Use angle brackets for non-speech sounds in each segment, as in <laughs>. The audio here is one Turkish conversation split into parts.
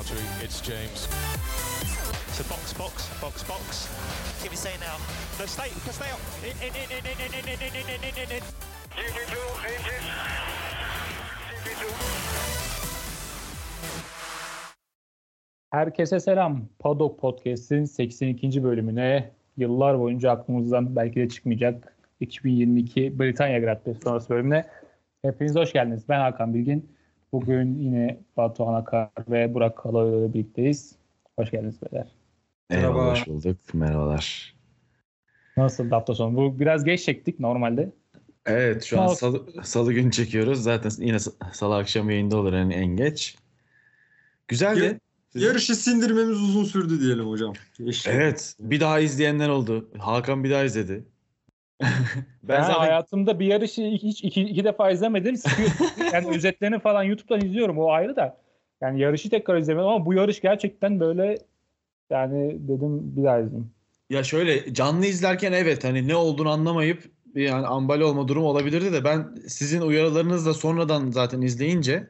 Valtteri, it's James. So box, box, box, box. Can we say now? No, stay, stay up. In, in, in, in, in, in, in, in, in, in, in, in. GP2 engine. GP2. Herkese selam. Paddock Podcast'in 82. bölümüne yıllar boyunca aklımızdan belki de çıkmayacak 2022 Britanya Grand Prix sonrası bölümüne hepiniz hoş geldiniz. Ben Hakan Bilgin. Bugün yine Batuhan Akar ve Burak Kaloğlu ile birlikteyiz. Hoş geldiniz beyler. Merhaba. Merhaba. Hoş bulduk. Merhabalar. Nasıl hafta sonu? Bu biraz geç çektik normalde. Evet şu an salı, salı günü çekiyoruz. Zaten yine sa- salı akşam yayında olur yani en geç. Güzeldi. Yarışı sindirmemiz uzun sürdü diyelim hocam. Eşlik. Evet. Bir daha izleyenler oldu. Hakan bir daha izledi. <laughs> ben zaten hayatımda bir yarışı hiç iki, iki defa izlemedim. <laughs> Yani özetlerini falan YouTube'dan izliyorum o ayrı da. Yani yarışı tekrar izlemedim ama bu yarış gerçekten böyle yani dedim bir daha izleyeyim. ya şöyle canlı izlerken evet hani ne olduğunu anlamayıp yani ambale olma durumu olabilirdi de ben sizin uyarılarınızla sonradan zaten izleyince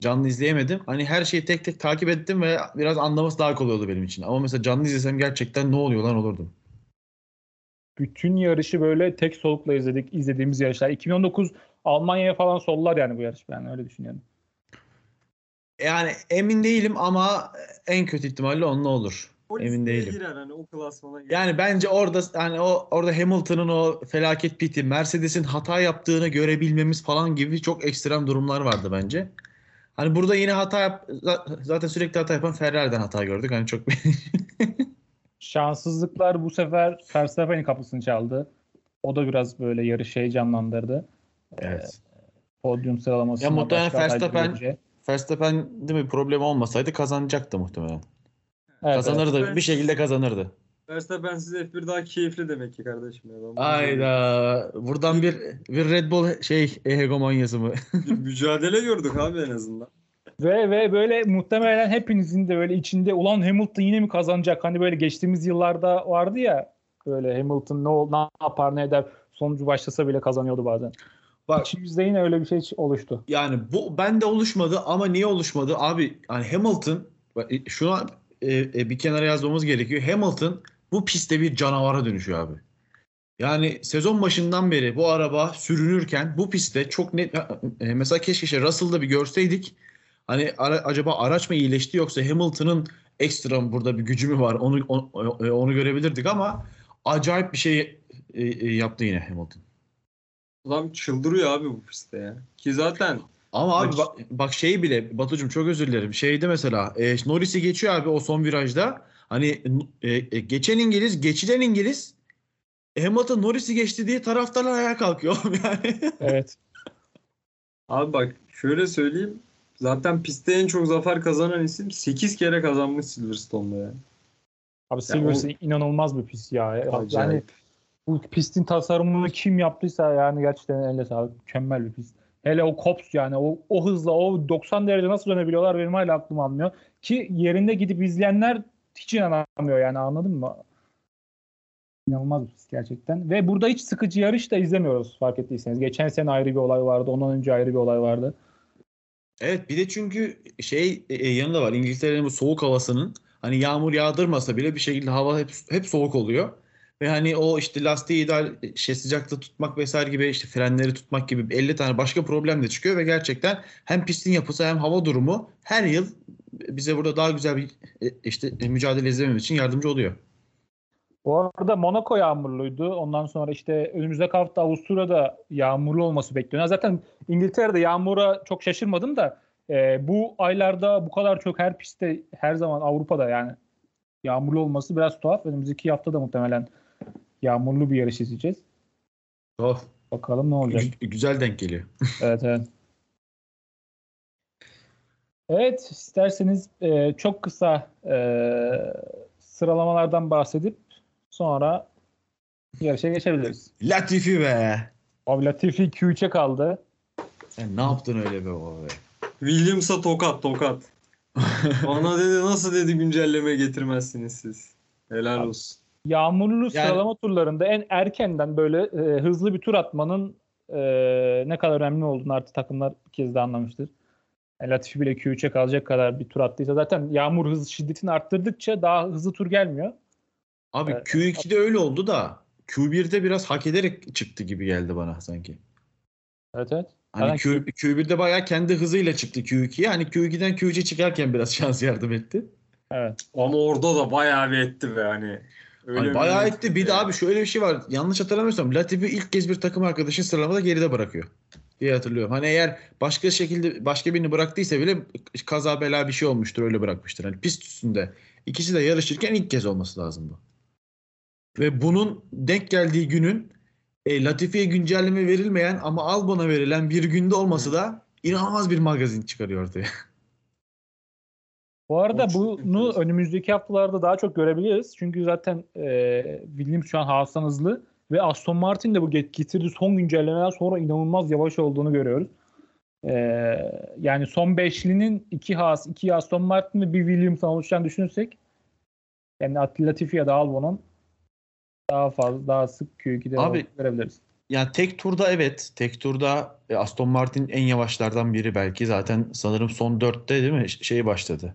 canlı izleyemedim. Hani her şeyi tek tek takip ettim ve biraz anlaması daha kolay oldu benim için. Ama mesela canlı izlesem gerçekten ne oluyor lan olurdum. Bütün yarışı böyle tek solukla izledik izlediğimiz yarışlar. 2019 Almanya'ya falan sollar yani bu yarış ben öyle düşünüyorum. Yani emin değilim ama en kötü ihtimalle onunla olur. O Emin değilim. Girer hani o klasmana girer. Yani bence orada hani o orada Hamilton'ın o felaket piti, Mercedes'in hata yaptığını görebilmemiz falan gibi çok ekstrem durumlar vardı bence. Hani burada yine hata yap za- zaten sürekli hata yapan Ferrari'den hata gördük. Hani çok <laughs> Şanssızlıklar bu sefer Verstappen'in kapısını çaldı. O da biraz böyle yarışı heyecanlandırdı. evet. Podyum sıralamasında Ya muhtemelen Verstappen- görünce. Verstappen değil mi problem olmasaydı kazanacaktı muhtemelen. Evet, kazanırdı. evet. Bir şekilde kazanırdı. Verstappen size F1 daha keyifli demek ki kardeşim. Ya. Ben Ayda. Buradan bir bir Red Bull şey hegemonyası mı? Bir <laughs> mücadele gördük abi en azından. Ve ve böyle muhtemelen hepinizin de böyle içinde ulan Hamilton yine mi kazanacak? Hani böyle geçtiğimiz yıllarda vardı ya böyle Hamilton ne, ol- ne yapar ne eder sonucu başlasa bile kazanıyordu bazen. Bak İçimizde yine öyle bir şey oluştu. Yani bu bende oluşmadı ama niye oluşmadı? Abi hani Hamilton bak, e, e, e, bir kenara yazmamız gerekiyor. Hamilton bu pistte bir canavara dönüşüyor abi. Yani sezon başından beri bu araba sürünürken bu pistte çok net e, mesela keşke işte Russell'da bir görseydik. Hani ara- acaba araç mı iyileşti yoksa Hamilton'ın ekstra burada bir gücü mü var onu onu, onu görebilirdik ama acayip bir şey e, e, yaptı yine Hamilton. Adam çıldırıyor abi bu pistte ya. Ki zaten Ama abi bak, bak şey bile Batucuğum çok özür dilerim. Şeyde mesela e, Norris'i geçiyor abi o son virajda. Hani e, e, geçen İngiliz, geçilen İngiliz Hamilton Norris'i geçti diye taraftarlar ayağa kalkıyor <laughs> yani. Evet. abi bak şöyle söyleyeyim. Zaten pistte en çok zafer kazanan isim 8 kere kazanmış Silverstone'da ya. Abi Silverstone inanılmaz bir pist ya. Yani Acayip. bu pistin tasarımını kim yaptıysa yani gerçekten elle sağlık. Mükemmel bir pist. Hele o Cops yani o, o hızla o 90 derece nasıl dönebiliyorlar benim hala aklım almıyor. Ki yerinde gidip izleyenler hiç inanamıyor yani anladın mı? İnanılmaz bir pist gerçekten. Ve burada hiç sıkıcı yarış da izlemiyoruz fark ettiyseniz. Geçen sene ayrı bir olay vardı. Ondan önce ayrı bir olay vardı. Evet bir de çünkü şey e, e, yanında var İngiltere'nin bu soğuk havasının hani yağmur yağdırmasa bile bir şekilde hava hep, hep soğuk oluyor. Ve hani o işte lastiği ideal şey sıcakta tutmak vesaire gibi işte frenleri tutmak gibi 50 tane başka problem de çıkıyor ve gerçekten hem pistin yapısı hem hava durumu her yıl bize burada daha güzel bir e, işte mücadele izlememiz için yardımcı oluyor. Bu arada Monaco yağmurluydu. Ondan sonra işte önümüzdeki hafta Avusturya'da yağmurlu olması bekleniyor. Zaten İngiltere'de yağmura çok şaşırmadım da e, bu aylarda bu kadar çok her pistte her zaman Avrupa'da yani yağmurlu olması biraz tuhaf. Önümüzdeki hafta da muhtemelen yağmurlu bir yarış izleyeceğiz. Tuhaf. Bakalım ne olacak. Gü- güzel denk geliyor. <laughs> Evet evet. Evet isterseniz e, çok kısa e, sıralamalardan bahsedip sonra yarışa geçebiliriz. Latifi be. Abi Latifi Q3'e kaldı. Sen ne yaptın öyle be baba be. Williams'a tokat tokat. <laughs> Bana dedi nasıl dedi güncelleme getirmezsiniz siz. Helal Abi, olsun. Yağmurlu sıralama turlarında en erkenden böyle e, hızlı bir tur atmanın e, ne kadar önemli olduğunu artık takımlar bir kez de anlamıştır. Yani Latifi bile Q3'e kalacak kadar bir tur attıysa zaten yağmur hız şiddetini arttırdıkça daha hızlı tur gelmiyor. Abi Evet. Q2'de öyle oldu da Q1'de biraz hak ederek çıktı gibi geldi bana sanki. Evet evet. Hani Q, Q1'de bayağı kendi hızıyla çıktı Q2'ye. Hani Q2'den Q3'e çıkarken biraz <laughs> şans yardım etti. Evet. Ama orada da bayağı bir etti be hani. Öyle Hani bir- bayağı etti. Bir de abi şöyle bir şey var. Yanlış hatırlamıyorsam Latifi ilk kez bir takım arkadaşın sıralamada geride bırakıyor diye hatırlıyorum. Hani eğer başka şekilde başka birini bıraktıysa bile kaza bela bir şey olmuştur öyle bırakmıştır. Hani pist üstünde ikisi de yarışırken ilk kez olması lazım bu. Ve bunun denk geldiği günün e, Latifi'ye güncelleme verilmeyen ama Albon'a verilen bir günde olması da inanılmaz bir magazin çıkarıyor ortaya. Bu arada O çok bunu önümüzdeki haftalarda daha çok görebiliriz. Çünkü zaten e, Williams şu an Haas'tan hızlı ve Aston Martin de bu get- getirdiği son güncellemeden sonra inanılmaz yavaş olduğunu görüyoruz. E, yani son beşlinin iki Haas, iki Aston Martin ve bir Williams'dan oluşacağını düşünürsek yani Latifi ya da Albon'un daha fazla daha sık Q2'de Abi- görebiliriz. Yani tek turda evet. Tek turda e, Aston Martin en yavaşlardan biri belki. Zaten sanırım son dörtte değil mi? Şey başladı.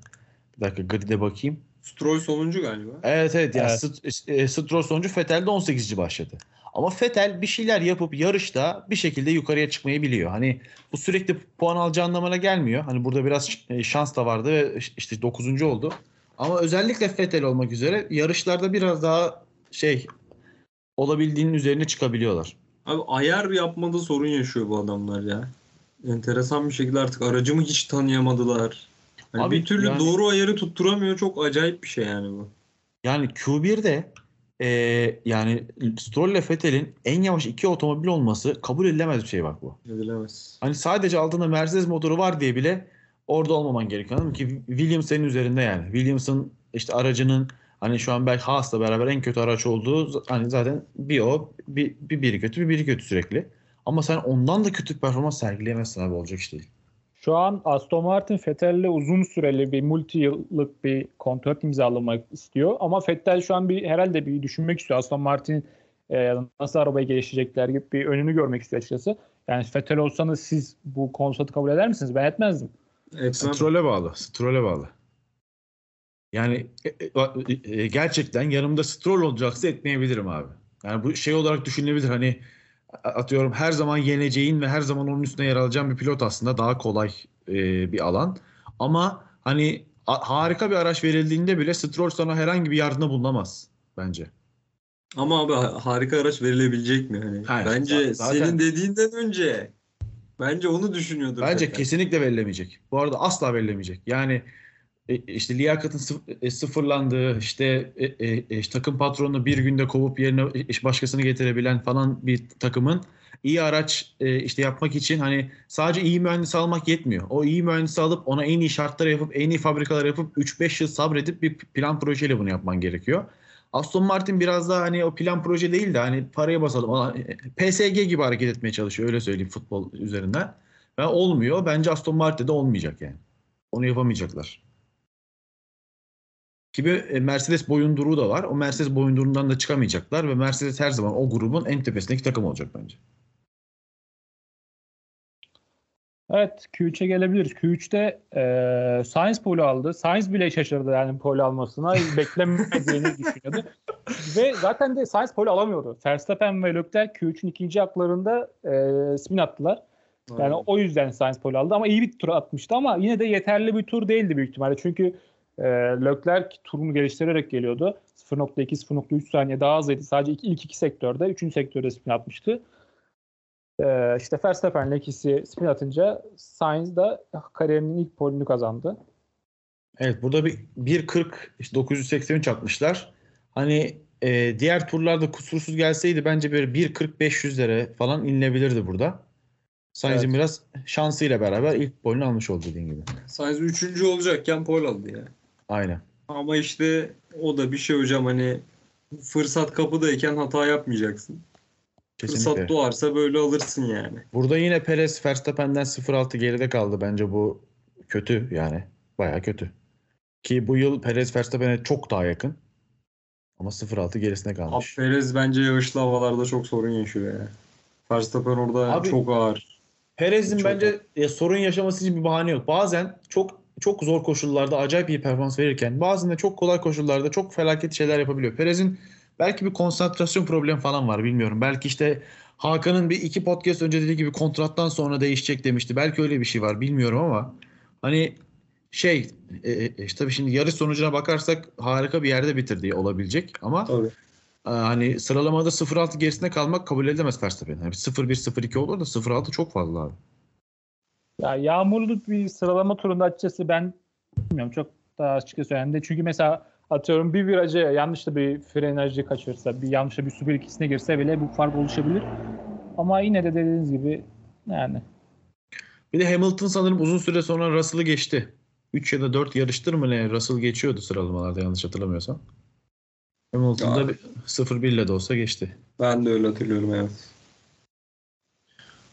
Bir dakika grid'e bakayım. Stroll sonuncu galiba. Evet evet. Yani Evet. St- e, Stroll sonucu Vettel de 18. başladı. Ama Vettel bir şeyler yapıp yarışta bir şekilde yukarıya çıkmayı biliyor. Hani bu sürekli puan alacağı anlamına gelmiyor. Hani burada biraz e, şans da vardı ve işte 9. oldu. Ama özellikle Vettel olmak üzere yarışlarda biraz daha şey olabildiğinin üzerine çıkabiliyorlar. Abi ayar yapmada sorun yaşıyor bu adamlar ya. Enteresan bir şekilde artık aracımı hiç tanıyamadılar. Hani Abi bir türlü yani- doğru ayarı tutturamıyor. Çok acayip bir şey yani bu. Yani Q1'de e, yani Stroll ile Vettel'in en yavaş iki otomobil olması kabul edilemez bir şey bak bu. Edilemez. Hani sadece altında Mercedes motoru var diye bile orada olmaman gerekiyor. Anladın mı? Ki Williams senin üzerinde yani. Williams'ın işte aracının hani şu an belki Haas'la beraber en kötü araç olduğu hani zaten bir o bir, bir biri kötü bir biri kötü sürekli. Ama sen ondan da kötü bir performans sergileyemezsin abi olacak iş değil. Şu an Aston Martin Vettel'le uzun süreli bir multi yıllık bir kontrat imzalamak istiyor. Ama Vettel şu an bir herhalde bir düşünmek istiyor. Aston Martin e, nasıl arabayı geliştirecekler gibi bir önünü görmek istiyor açıkçası. Yani Vettel olsanız siz bu kontratı kabul eder misiniz? Ben etmezdim. Etmem. Stroll'e bağlı. Stroll'e bağlı. Yani e, e, e, gerçekten yanımda Stroll olacaksa etmeyebilirim abi. Yani bu şey olarak düşünülebilir hani atıyorum her zaman yeneceğin ve her zaman onun üstüne yer alacağın bir pilot aslında daha kolay e, bir alan. Ama hani a- harika bir araç verildiğinde bile Stroll sana herhangi bir yardımda bulunamaz bence. Ama abi ha- harika araç verilebilecek mi? Hani Hayır, bence zaten- senin dediğinden önce bence onu düşünüyordur. Bence Vettel. kesinlikle verilemeyecek. Bu arada asla verilemeyecek. Yani e, işte liyakatın e, sıfırlandığı, işte e, e, e, takım patronunu bir günde kovup yerine iş başkasını getirebilen falan bir takımın iyi araç e, işte yapmak için hani sadece iyi mühendis almak yetmiyor. O iyi mühendisi alıp ona en iyi şartları yapıp en iyi fabrikalar yapıp 3-5 yıl sabredip bir plan projeyle bunu yapman gerekiyor. Aston Martin biraz daha hani o plan proje değil de hani paraya basalım. E, PSG gibi hareket etmeye çalışıyor öyle söyleyeyim futbol üzerinden. Ve olmuyor. Bence Aston Martin'de olmayacak yani. Onu yapamayacaklar. Gibi e, Mercedes boyunduruğu da var. O Mercedes boyunduruğundan da çıkamayacaklar ve Mercedes her zaman o grubun en tepesindeki takım olacak bence. Evet Q3'e gelebiliriz. Q3'te e, Sainz pole aldı. Sainz bile şaşırdı yani pole almasına. <laughs> Beklemediğini düşünüyordu. Ve zaten de Sainz pole alamıyordu. Verstappen ve Leclerc Q3'ün ikinci haklarında e, spin attılar. Yani Aynen. o yüzden Sainz pole aldı ama iyi bir tur atmıştı ama yine de yeterli bir tur değildi büyük ihtimalle. Çünkü e, Leclerc turunu geliştirerek geliyordu. 0.2-0.3 saniye daha hızlıydı. Sadece iki, ilk iki sektörde, üçüncü sektörde spin atmıştı. E, işte Verstappen'le ikisi spin atınca Sainz da kariyerinin ilk polünü kazandı. Evet burada bir 1.40 işte 983 atmışlar. Hani e, diğer turlarda kusursuz gelseydi bence böyle 1.40-500'lere falan inilebilirdi burada. Sainz'in Evet. biraz şansıyla beraber ilk golünü almış oldu dediğin gibi. Sainz üçüncü olacakken pole aldı ya. Aynen. Ama işte o da bir şey hocam hani fırsat kapıdayken hata yapmayacaksın. Kesinlikle. Fırsat doğarsa böyle alırsın yani. Burada yine Perez Verstappen'den 0.6 geride kaldı. Bence bu kötü yani. Bayağı kötü. Ki bu yıl Perez Verstappen'e çok daha yakın. Ama 0.6 gerisine Abi kalmış. Perez bence yağışlı havalarda çok sorun yaşıyor ya. Verstappen orada Abi- çok ağır. Perez'in Çok bence e, sorun yaşaması için bir bahane yok. Bazen çok çok zor koşullarda acayip iyi performans verirken bazen de çok kolay koşullarda çok felaket şeyler yapabiliyor. Perez'in belki bir konsantrasyon problemi falan var bilmiyorum. Belki işte Hakan'ın bir iki podcast önce dediği gibi kontrattan sonra değişecek demişti. Belki öyle bir şey var bilmiyorum ama hani şey e, e, işte tabii şimdi yarış sonucuna bakarsak harika bir yerde bitirdiği olabilecek ama Tabii. e, hani sıralamada 0-6 gerisinde kalmak kabul edilemez Verstappen. Yani 0-1-0-2 olur da 0-6 çok fazla abi. Ya yağmurlu bir sıralama turunda açıkçası ben bilmiyorum çok daha açıkçası önemli. değil. Çünkü mesela atıyorum bir virajı yanlış da bir frenajı kaçırsa, bir yanlış da bir su ikisine girse bile bu fark oluşabilir. Ama yine de dediğiniz gibi yani Bir de Hamilton sanırım uzun süre sonra Russell'ı geçti. 3 ya da 4 yarıştır mı ne Russell geçiyordu sıralamalarda yanlış hatırlamıyorsam. Hamilton da Ya. bir 0-1 ile de olsa geçti. Ben de öyle hatırlıyorum evet.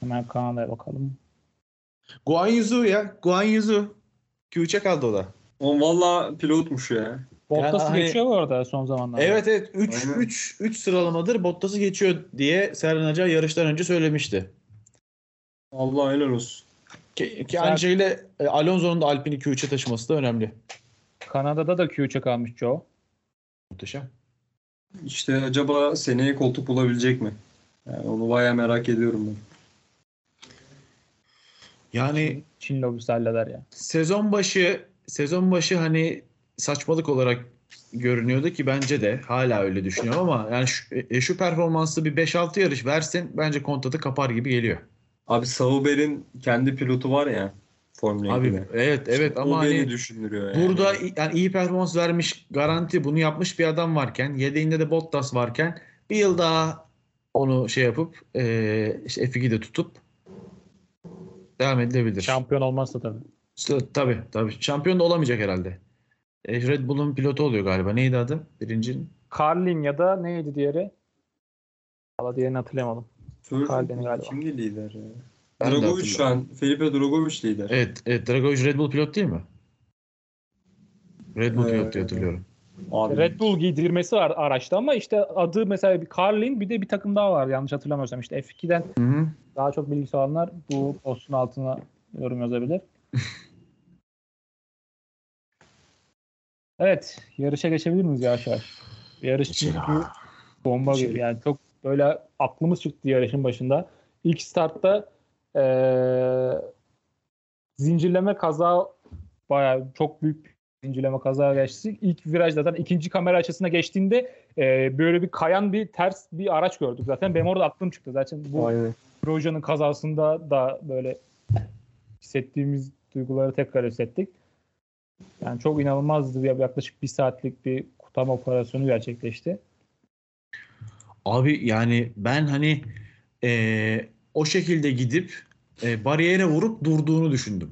hemen Kanada'ya bakalım. Guan Yuzu ya. Guan Yuzu. Q3'e kaldı o da. O valla pilotmuş ya. Bottas'ı hani- geçiyor bu arada son zamanlarda. Evet evet 3 Aynen. 3 3 sıralamadır Bottas'ı geçiyor diye Serhan Acar yarıştan önce söylemişti. Allah helal olsun. Ki, ki aynı şekilde e, Alonso'nun da Alpine'i Q3'e taşıması da önemli. Kanada'da da Q3'e kalmış Joe. Muhteşem. İşte acaba seneye koltuk bulabilecek mi? Yani onu bayağı merak ediyorum ben. Yani Çin lobisi halleder ya. sezon başı sezon başı hani saçmalık olarak görünüyordu ki bence de hala öyle düşünüyorum ama yani şu, e, şu performanslı bir 5-6 yarış versin bence kontratı kapar gibi geliyor. Abi Sauber'in kendi pilotu var ya Formula Abi 1'de. evet evet o ama hani düşündürüyor yani. burada yani iyi performans vermiş garanti bunu yapmış bir adam varken yedeğinde de Bottas varken bir yıl daha onu şey yapıp e, işte F2'de tutup devam edilebilir. Şampiyon olmazsa tabii. Tabii tabii. Şampiyon da olamayacak herhalde. E, Red Bull'un pilotu oluyor galiba. Neydi adı? Birincinin. Carlin ya da neydi diğeri? Valla diğerini hatırlayamadım. Kalbini galiba. Kimdi lider ya? Ben Dragovic şu an. Felipe Dragovic lider. Evet, evet. Dragovic Red Bull pilot değil mi? Red Bull Ee, pilot diye hatırlıyorum. Abi, Red Bull giydirmesi var araçta ama işte adı mesela bir Carlin bir de bir takım daha var yanlış hatırlamıyorsam. İşte F2'den Hı hı. daha çok bilgisi olanlar bu postun altına yorum yazabilir. <laughs> evet yarışa geçebilir miyiz yavaş yavaş? Yarış çünkü bomba gibi yani çok böyle aklımız çıktı yarışın başında. İlk startta eee, zincirleme kaza bayağı çok büyük zincirleme kaza geçti. İlk virajda zaten ikinci kamera açısına geçtiğinde eee, böyle bir kayan bir ters bir araç gördük zaten. Benim orada aklım çıktı zaten. Bu. Grosjean'ın kazasında da böyle hissettiğimiz duyguları tekrar hissettik. Yani çok inanılmazdı. Yaklaşık bir saatlik bir kurtarma operasyonu gerçekleşti. Abi yani ben hani e, o şekilde gidip e, bariyere vurup durduğunu düşündüm.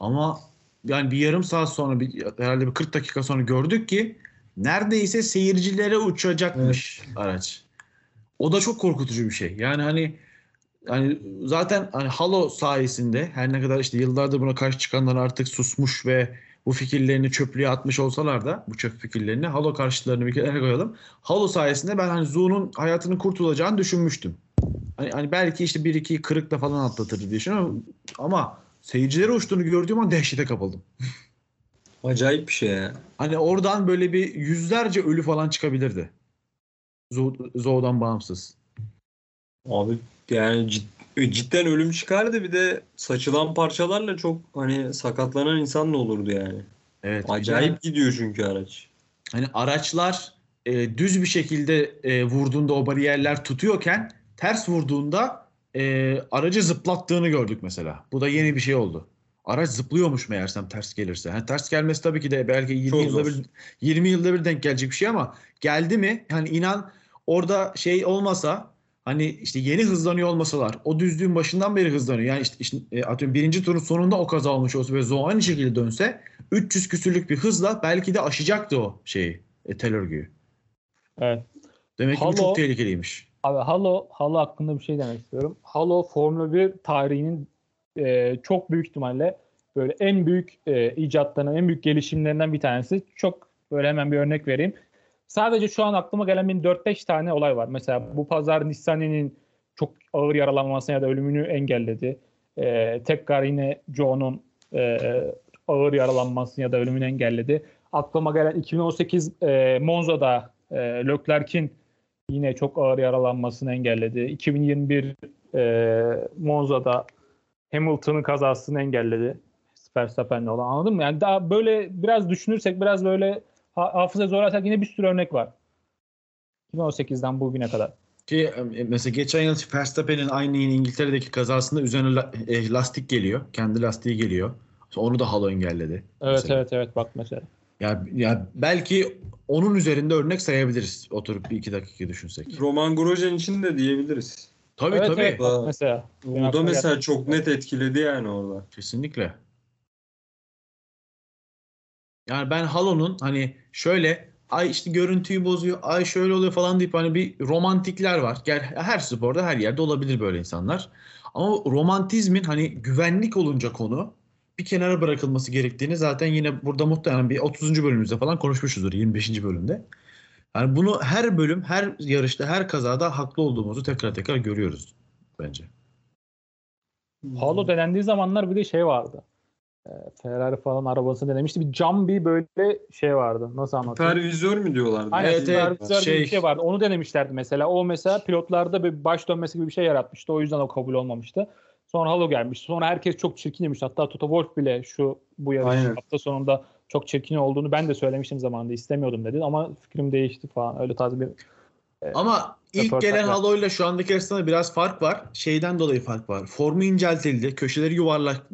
Ama yani bir yarım saat sonra bir, herhalde bir 40 dakika sonra gördük ki neredeyse seyircilere uçacakmış araç. O da çok korkutucu bir şey. Yani hani hani zaten hani Halo sayesinde her ne kadar işte yıllardır buna karşı çıkanlar artık susmuş ve bu fikirlerini çöplüğe atmış olsalar da bu çöp fikirlerini Halo karşıtlarını bir kenara koyalım. Halo sayesinde ben hani Zoo'nun hayatının kurtulacağını düşünmüştüm. Hani, hani belki işte bir iki kırıkla falan atlatır diye düşünüyorum ama seyircilere uçtuğunu gördüğüm an dehşete kapıldım. <laughs> Acayip bir şey ya. Hani oradan böyle bir yüzlerce ölü falan çıkabilirdi. Zo- Zoo'dan bağımsız. Abi yani cid- cidden ölüm çıkardı bir de saçılan parçalarla çok hani sakatlanan insan da olurdu yani. Evet. Acayip gidiyor çünkü araç. Hani araçlar e, düz bir şekilde e, vurduğunda o bariyerler tutuyorken ters vurduğunda e, aracı zıplattığını gördük mesela. Bu da yeni bir şey oldu. Araç zıplıyormuş meğersem ters gelirse. Ha, ters gelmesi tabii ki de belki 20 Çok yılda zor. bir 20 yılda bir denk gelecek bir şey ama geldi mi? Hani inan orada şey olmasa hani işte yeni hızlanıyor olmasalar o düzlüğün başından beri hızlanıyor. Yani işte, işte e, atıyorum birinci turun sonunda o kaza olmuş olsa ve Zoe aynı şekilde dönse 300 küsürlük bir hızla belki de aşacaktı o şeyi e, tel örgüyü. Evet. Demek ki bu Halo- çok tehlikeliymiş. Abi Halo, Halo hakkında bir şey demek istiyorum. Halo Formula 1 tarihinin e, çok büyük ihtimalle böyle en büyük e, icatlarından, en büyük gelişimlerinden bir tanesi. Çok böyle hemen bir örnek vereyim. Sadece şu an aklıma gelen benim 4-5 tane olay var. Mesela bu pazar Nissani'nin çok ağır yaralanmasına ya da ölümünü engelledi. e, tekrar yine Joe'nun e, ağır yaralanmasını ya da ölümünü engelledi. Aklıma gelen 2018 e, Monza'da e, Leclerc'in yine çok ağır yaralanmasını engelledi. 2021 e, Monza'da Hamilton'ın kazasını engelledi. Verstappen'le olan anladın mı? Yani daha böyle biraz düşünürsek biraz böyle ha- hafıza zorlarsak yine bir sürü örnek var. 2018'den bugüne kadar. Ki e, mesela geçen yıl Verstappen'in aynı İngiltere'deki kazasında üzerine e, lastik geliyor. Kendi lastiği geliyor. Onu da Halo engelledi. Evet mesela. evet evet bak mesela. Ya, ya belki onun üzerinde örnek sayabiliriz. Oturup bir iki dakika düşünsek. Roman Grosjean için de diyebiliriz. Tabii evet, tabii. evet mesela. O da mesela çok net etkiledi yani orada. Kesinlikle. Yani ben Halo'nun hani şöyle ay işte görüntüyü bozuyor, ay şöyle oluyor falan deyip hani bir romantikler var. Gel her sporda her yerde olabilir böyle insanlar. Ama romantizmin hani güvenlik olunca konu bir kenara bırakılması gerektiğini zaten yine burada muhtemelen bir 30. bölümümüzde falan konuşmuşuzdur 25. bölümde. Yani bunu her bölüm, her yarışta, her kazada haklı olduğumuzu tekrar tekrar görüyoruz bence. Halo denendiği zamanlar bir de şey vardı. Ee, Ferrari falan arabasını denemişti. Bir cam bir böyle şey vardı. Nasıl anlatayım? Supervizör mü diyorlardı? Aynen Evet, gibi Şey- bir şey vardı. Onu denemişlerdi mesela. O mesela pilotlarda bir baş dönmesi gibi bir şey yaratmıştı. O yüzden o kabul olmamıştı. Sonra Halo gelmiş. Sonra herkes çok çirkin demiş. Hatta Toto Wolff bile şu bu yarış Aynen. hafta sonunda çok çirkin olduğunu ben de söylemiştim zamanında istemiyordum dedi. Ama fikrim değişti falan. Öyle tarz bir Ama ilk gelen. Halo ile şu andaki arasında biraz fark var. Şeyden dolayı fark var. Formu inceltildi. Köşeleri yuvarlak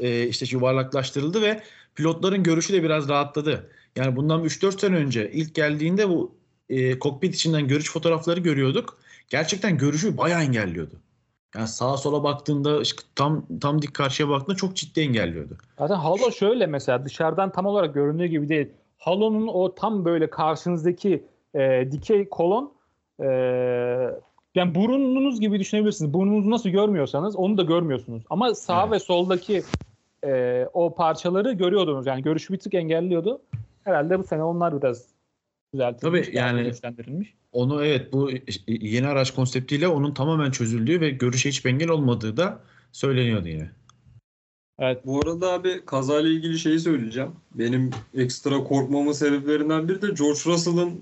e, işte yuvarlaklaştırıldı ve pilotların görüşü de biraz rahatladı. Yani bundan 3-4 sene önce ilk geldiğinde bu e, kokpit içinden görüş fotoğrafları görüyorduk. Gerçekten görüşü bayağı engelliyordu. Yani sağa sola baktığında tam tam dik karşıya baktığında çok ciddi engelliyordu. Zaten Halo şöyle mesela dışarıdan tam olarak göründüğü gibi değil. Halo'nun o tam böyle karşınızdaki e, dikey kolon e, yani burnunuz gibi düşünebilirsiniz. Burnunuzu nasıl görmüyorsanız onu da görmüyorsunuz. Ama sağ Evet. ve soldaki e, o parçaları görüyordunuz. Yani görüşü bir tık engelliyordu. Herhalde bu sene onlar biraz düzeltilmiş. Tabii, yani- güçlendirilmiş. Onu evet bu yeni araç konseptiyle onun tamamen çözüldüğü ve görüşe hiçbir engel olmadığı da söyleniyordu yine. Evet. Bu arada abi kazayla ilgili şeyi söyleyeceğim. Benim ekstra korkmamın sebeplerinden biri de George Russell'ın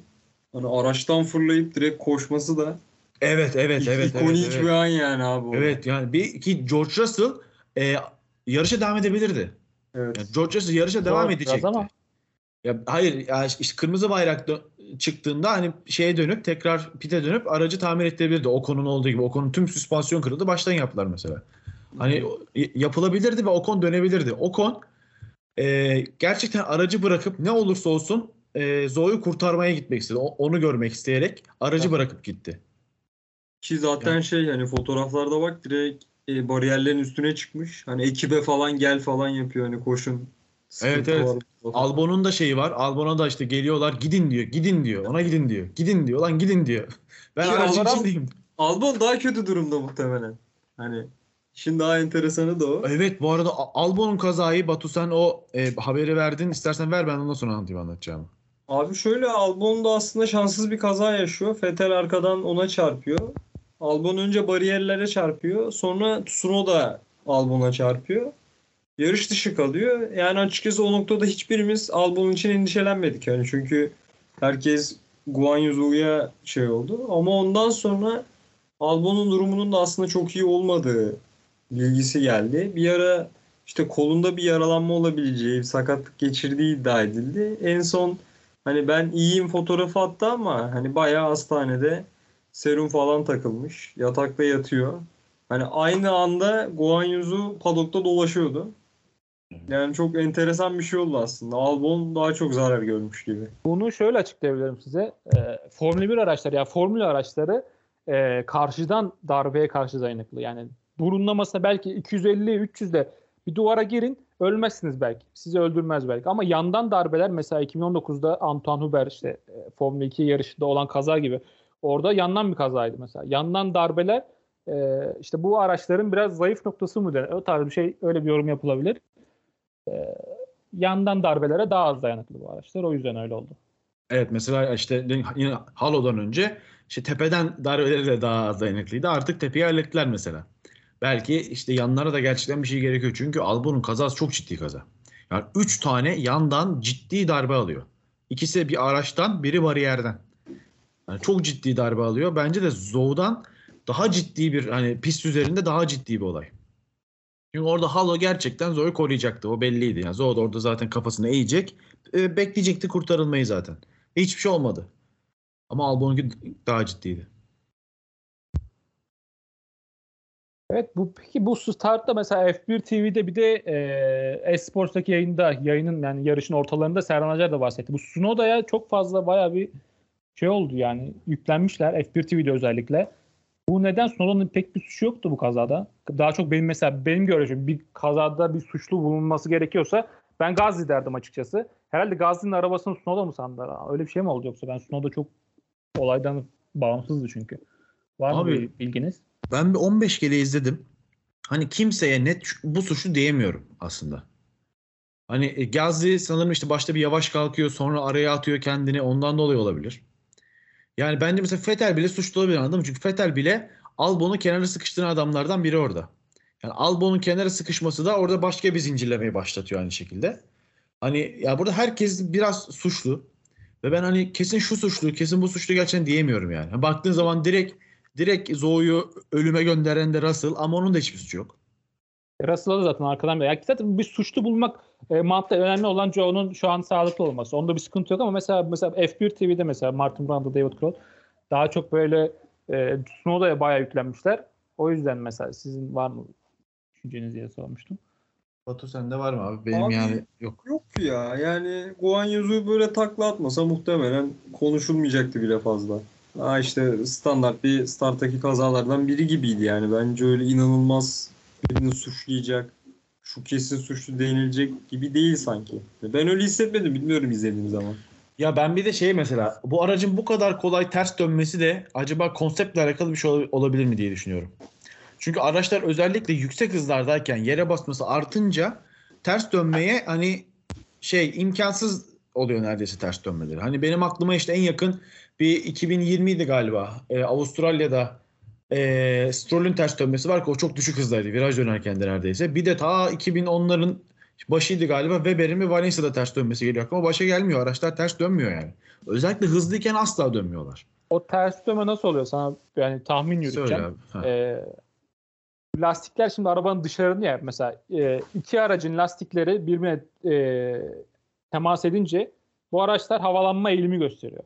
hani araçtan fırlayıp direkt koşması da Evet evet evet. ikonik evet, evet. bir an yani abi. o. Evet yani bir ki George Russell e, yarışa devam edebilirdi. Evet. Yani George Russell yarışa devam Zor biraz edecekti. ama. Ya hayır ya işte kırmızı bayrak dö- çıktığında hani şeye dönüp tekrar pite dönüp aracı tamir ettirebilirdi. Ocon'un olduğu gibi. Ocon'un tüm süspansiyon kırıldı. Baştan yaptılar mesela. Hani yapılabilirdi ve Ocon dönebilirdi. Ocon e, gerçekten aracı bırakıp ne olursa olsun e, Zoe'yu kurtarmaya gitmek istedi. O- onu görmek isteyerek aracı bırakıp gitti. Ki zaten şey hani fotoğraflarda bak direkt e, bariyerlerin üstüne çıkmış. Hani ekibe falan gel falan yapıyor hani koşun. Evet, Sıkıntı evet. Albon'un da şeyi var. Albon'a da işte geliyorlar gidin diyor. Gidin diyor. Ona gidin diyor. Gidin diyor. Lan gidin diyor. <laughs> Ben Ki aracın Albon- içindeyim. Albon daha kötü durumda muhtemelen. Hani işin daha enteresanı da o. Evet bu arada Albon'un kazayı Batu sen o e, haberi verdin. İstersen ver ben ondan sonra anlatayım anlatacağımı. Abi şöyle Albon da aslında şanssız bir kaza yaşıyor. Vettel arkadan ona çarpıyor. Albon önce bariyerlere çarpıyor. Sonra Tsunoda Albon'a çarpıyor. Yarış dışı kalıyor. Yani açıkçası o noktada hiçbirimiz Albon için endişelenmedik. Yani çünkü herkes Guan Yu Zhu'ya şey oldu. Ama ondan sonra Albon'un durumunun da aslında çok iyi olmadığı bilgisi geldi. Bir ara işte kolunda bir yaralanma olabileceği, bir sakatlık geçirdiği iddia edildi. En son Hani ben iyiyim fotoğrafı attı ama hani bayağı hastanede serum falan takılmış. Yatakta yatıyor. Hani aynı anda Guan Yuzu padokta dolaşıyordu. Yani çok enteresan bir şey oldu aslında. Albon daha çok zarar görmüş gibi. Bunu şöyle açıklayabilirim size. E, Formula 1 araçları ya Formula araçları e, karşıdan darbeye karşı dayanıklı. Yani burunlamasına belki 250-300'de bir duvara girin ölmezsiniz belki. Sizi öldürmez belki. Ama yandan darbeler mesela 2019'da Antoine Hubert işte e, Formula 2 yarışında olan kaza gibi. Orada yandan bir kazaydı mesela. Yandan darbeler e, işte bu araçların biraz zayıf noktası mı denir? O tarz bir şey öyle bir yorum yapılabilir. E, yandan darbelere daha az dayanıklı bu araçlar. O yüzden öyle oldu. Evet mesela işte yine Halo'dan önce işte tepeden darbeleri de daha az dayanıklıydı. Artık tepeyi hallettiler mesela. belki işte yanlara da gerçekten bir şey gerekiyor. Çünkü Albon'un kazası çok ciddi kaza. Yani 3 tane yandan ciddi darbe alıyor. İkisi bir araçtan, biri bariyerden. Yani çok ciddi darbe alıyor. Bence de Zou'dan daha ciddi bir hani pist üzerinde daha ciddi bir olay. Çünkü orada Halo gerçekten Zou'yu koruyacaktı. O belliydi. Yani Zou da orada zaten kafasını eğecek. e, bekleyecekti kurtarılmayı zaten. E, hiçbir şey olmadı. Ama Albon'unki daha ciddiydi. Evet bu peki bu startta mesela F1 TV'de bir de e, Esports'taki yayında yayının yani yarışın ortalarında Serhan Acar da bahsetti. Bu Sunoda'ya çok fazla baya bir şey oldu yani yüklenmişler F1 TV'de özellikle. Bu neden Sunoda'nın pek bir suçu yoktu bu kazada. Daha çok benim mesela benim görüşüm bir kazada bir suçlu bulunması gerekiyorsa ben Gazli derdim açıkçası. Herhalde Gazli'nin arabasını Sunoda mı sandılar? Öyle bir şey mi oldu yoksa ben Sunoda çok olaydan bağımsızdı çünkü. Var mı Abi, bir bilginiz? Ben bir 15 kere izledim. Hani kimseye net bu suçlu diyemiyorum aslında. Hani e, Gazi sanırım işte başta bir yavaş kalkıyor sonra araya atıyor kendini ondan dolayı olabilir. Yani bence mesela Fetel bile suçlu olabilir anladın mı? Çünkü Fetel bile Albon'u kenara sıkıştıran adamlardan biri orada. Yani Albon'un kenara sıkışması da orada başka bir zincirlemeyi başlatıyor aynı şekilde. Hani ya burada herkes biraz suçlu. Ve ben hani kesin şu suçlu, kesin bu suçlu gerçekten diyemiyorum yani. Baktığın zaman direkt direkt Zoe'yu ölüme gönderen de Russell ama onun da hiçbir suçu yok. Russell'a da zaten arkadan bir. Ya zaten bir suçlu bulmak e, mantıkta önemli olan Joe'nun şu an sağlıklı olması. Onda bir sıkıntı yok ama mesela mesela F1 TV'de mesela Martin Brundle, David Kroll daha çok böyle e, Snowda'ya bayağı yüklenmişler. O yüzden mesela sizin var mı düşünceniz diye sormuştum. Batu sende var mı abi? Benim Abi- yani yok. Yok ya yani Guan Yuzu böyle takla atmasa muhtemelen konuşulmayacaktı bile fazla. Ha işte standart bir starttaki kazalardan biri gibiydi yani. Bence öyle inanılmaz birini suçlayacak, şu kesin suçlu denilecek gibi değil sanki. Ben öyle hissetmedim bilmiyorum izlediğim zaman. Ya ben bir de şey mesela bu aracın bu kadar kolay ters dönmesi de acaba konseptle alakalı bir şey ol- olabilir mi diye düşünüyorum. Çünkü araçlar özellikle yüksek hızlardayken yere basması artınca ters dönmeye hani şey imkansız oluyor neredeyse ters dönmeleri. Hani benim aklıma işte en yakın bir 2020 idi galiba. Ee, Avustralya'da e, Stroll'ün ters dönmesi var ki o çok düşük hızdaydı viraj dönerken de neredeyse. Bir de ta 2010'ların başıydı galiba Weber'in bir Valencia'da ters dönmesi geliyor aklıma. Başa gelmiyor. Araçlar ters dönmüyor yani. Özellikle hızlıyken asla dönmüyorlar. O ters dönme nasıl oluyor sana yani tahmin yürüteceğim. Ee, lastikler şimdi arabanın dışarını ya mesela e, iki aracın lastikleri birbirine e, temas edince bu araçlar havalanma eğilimi gösteriyor.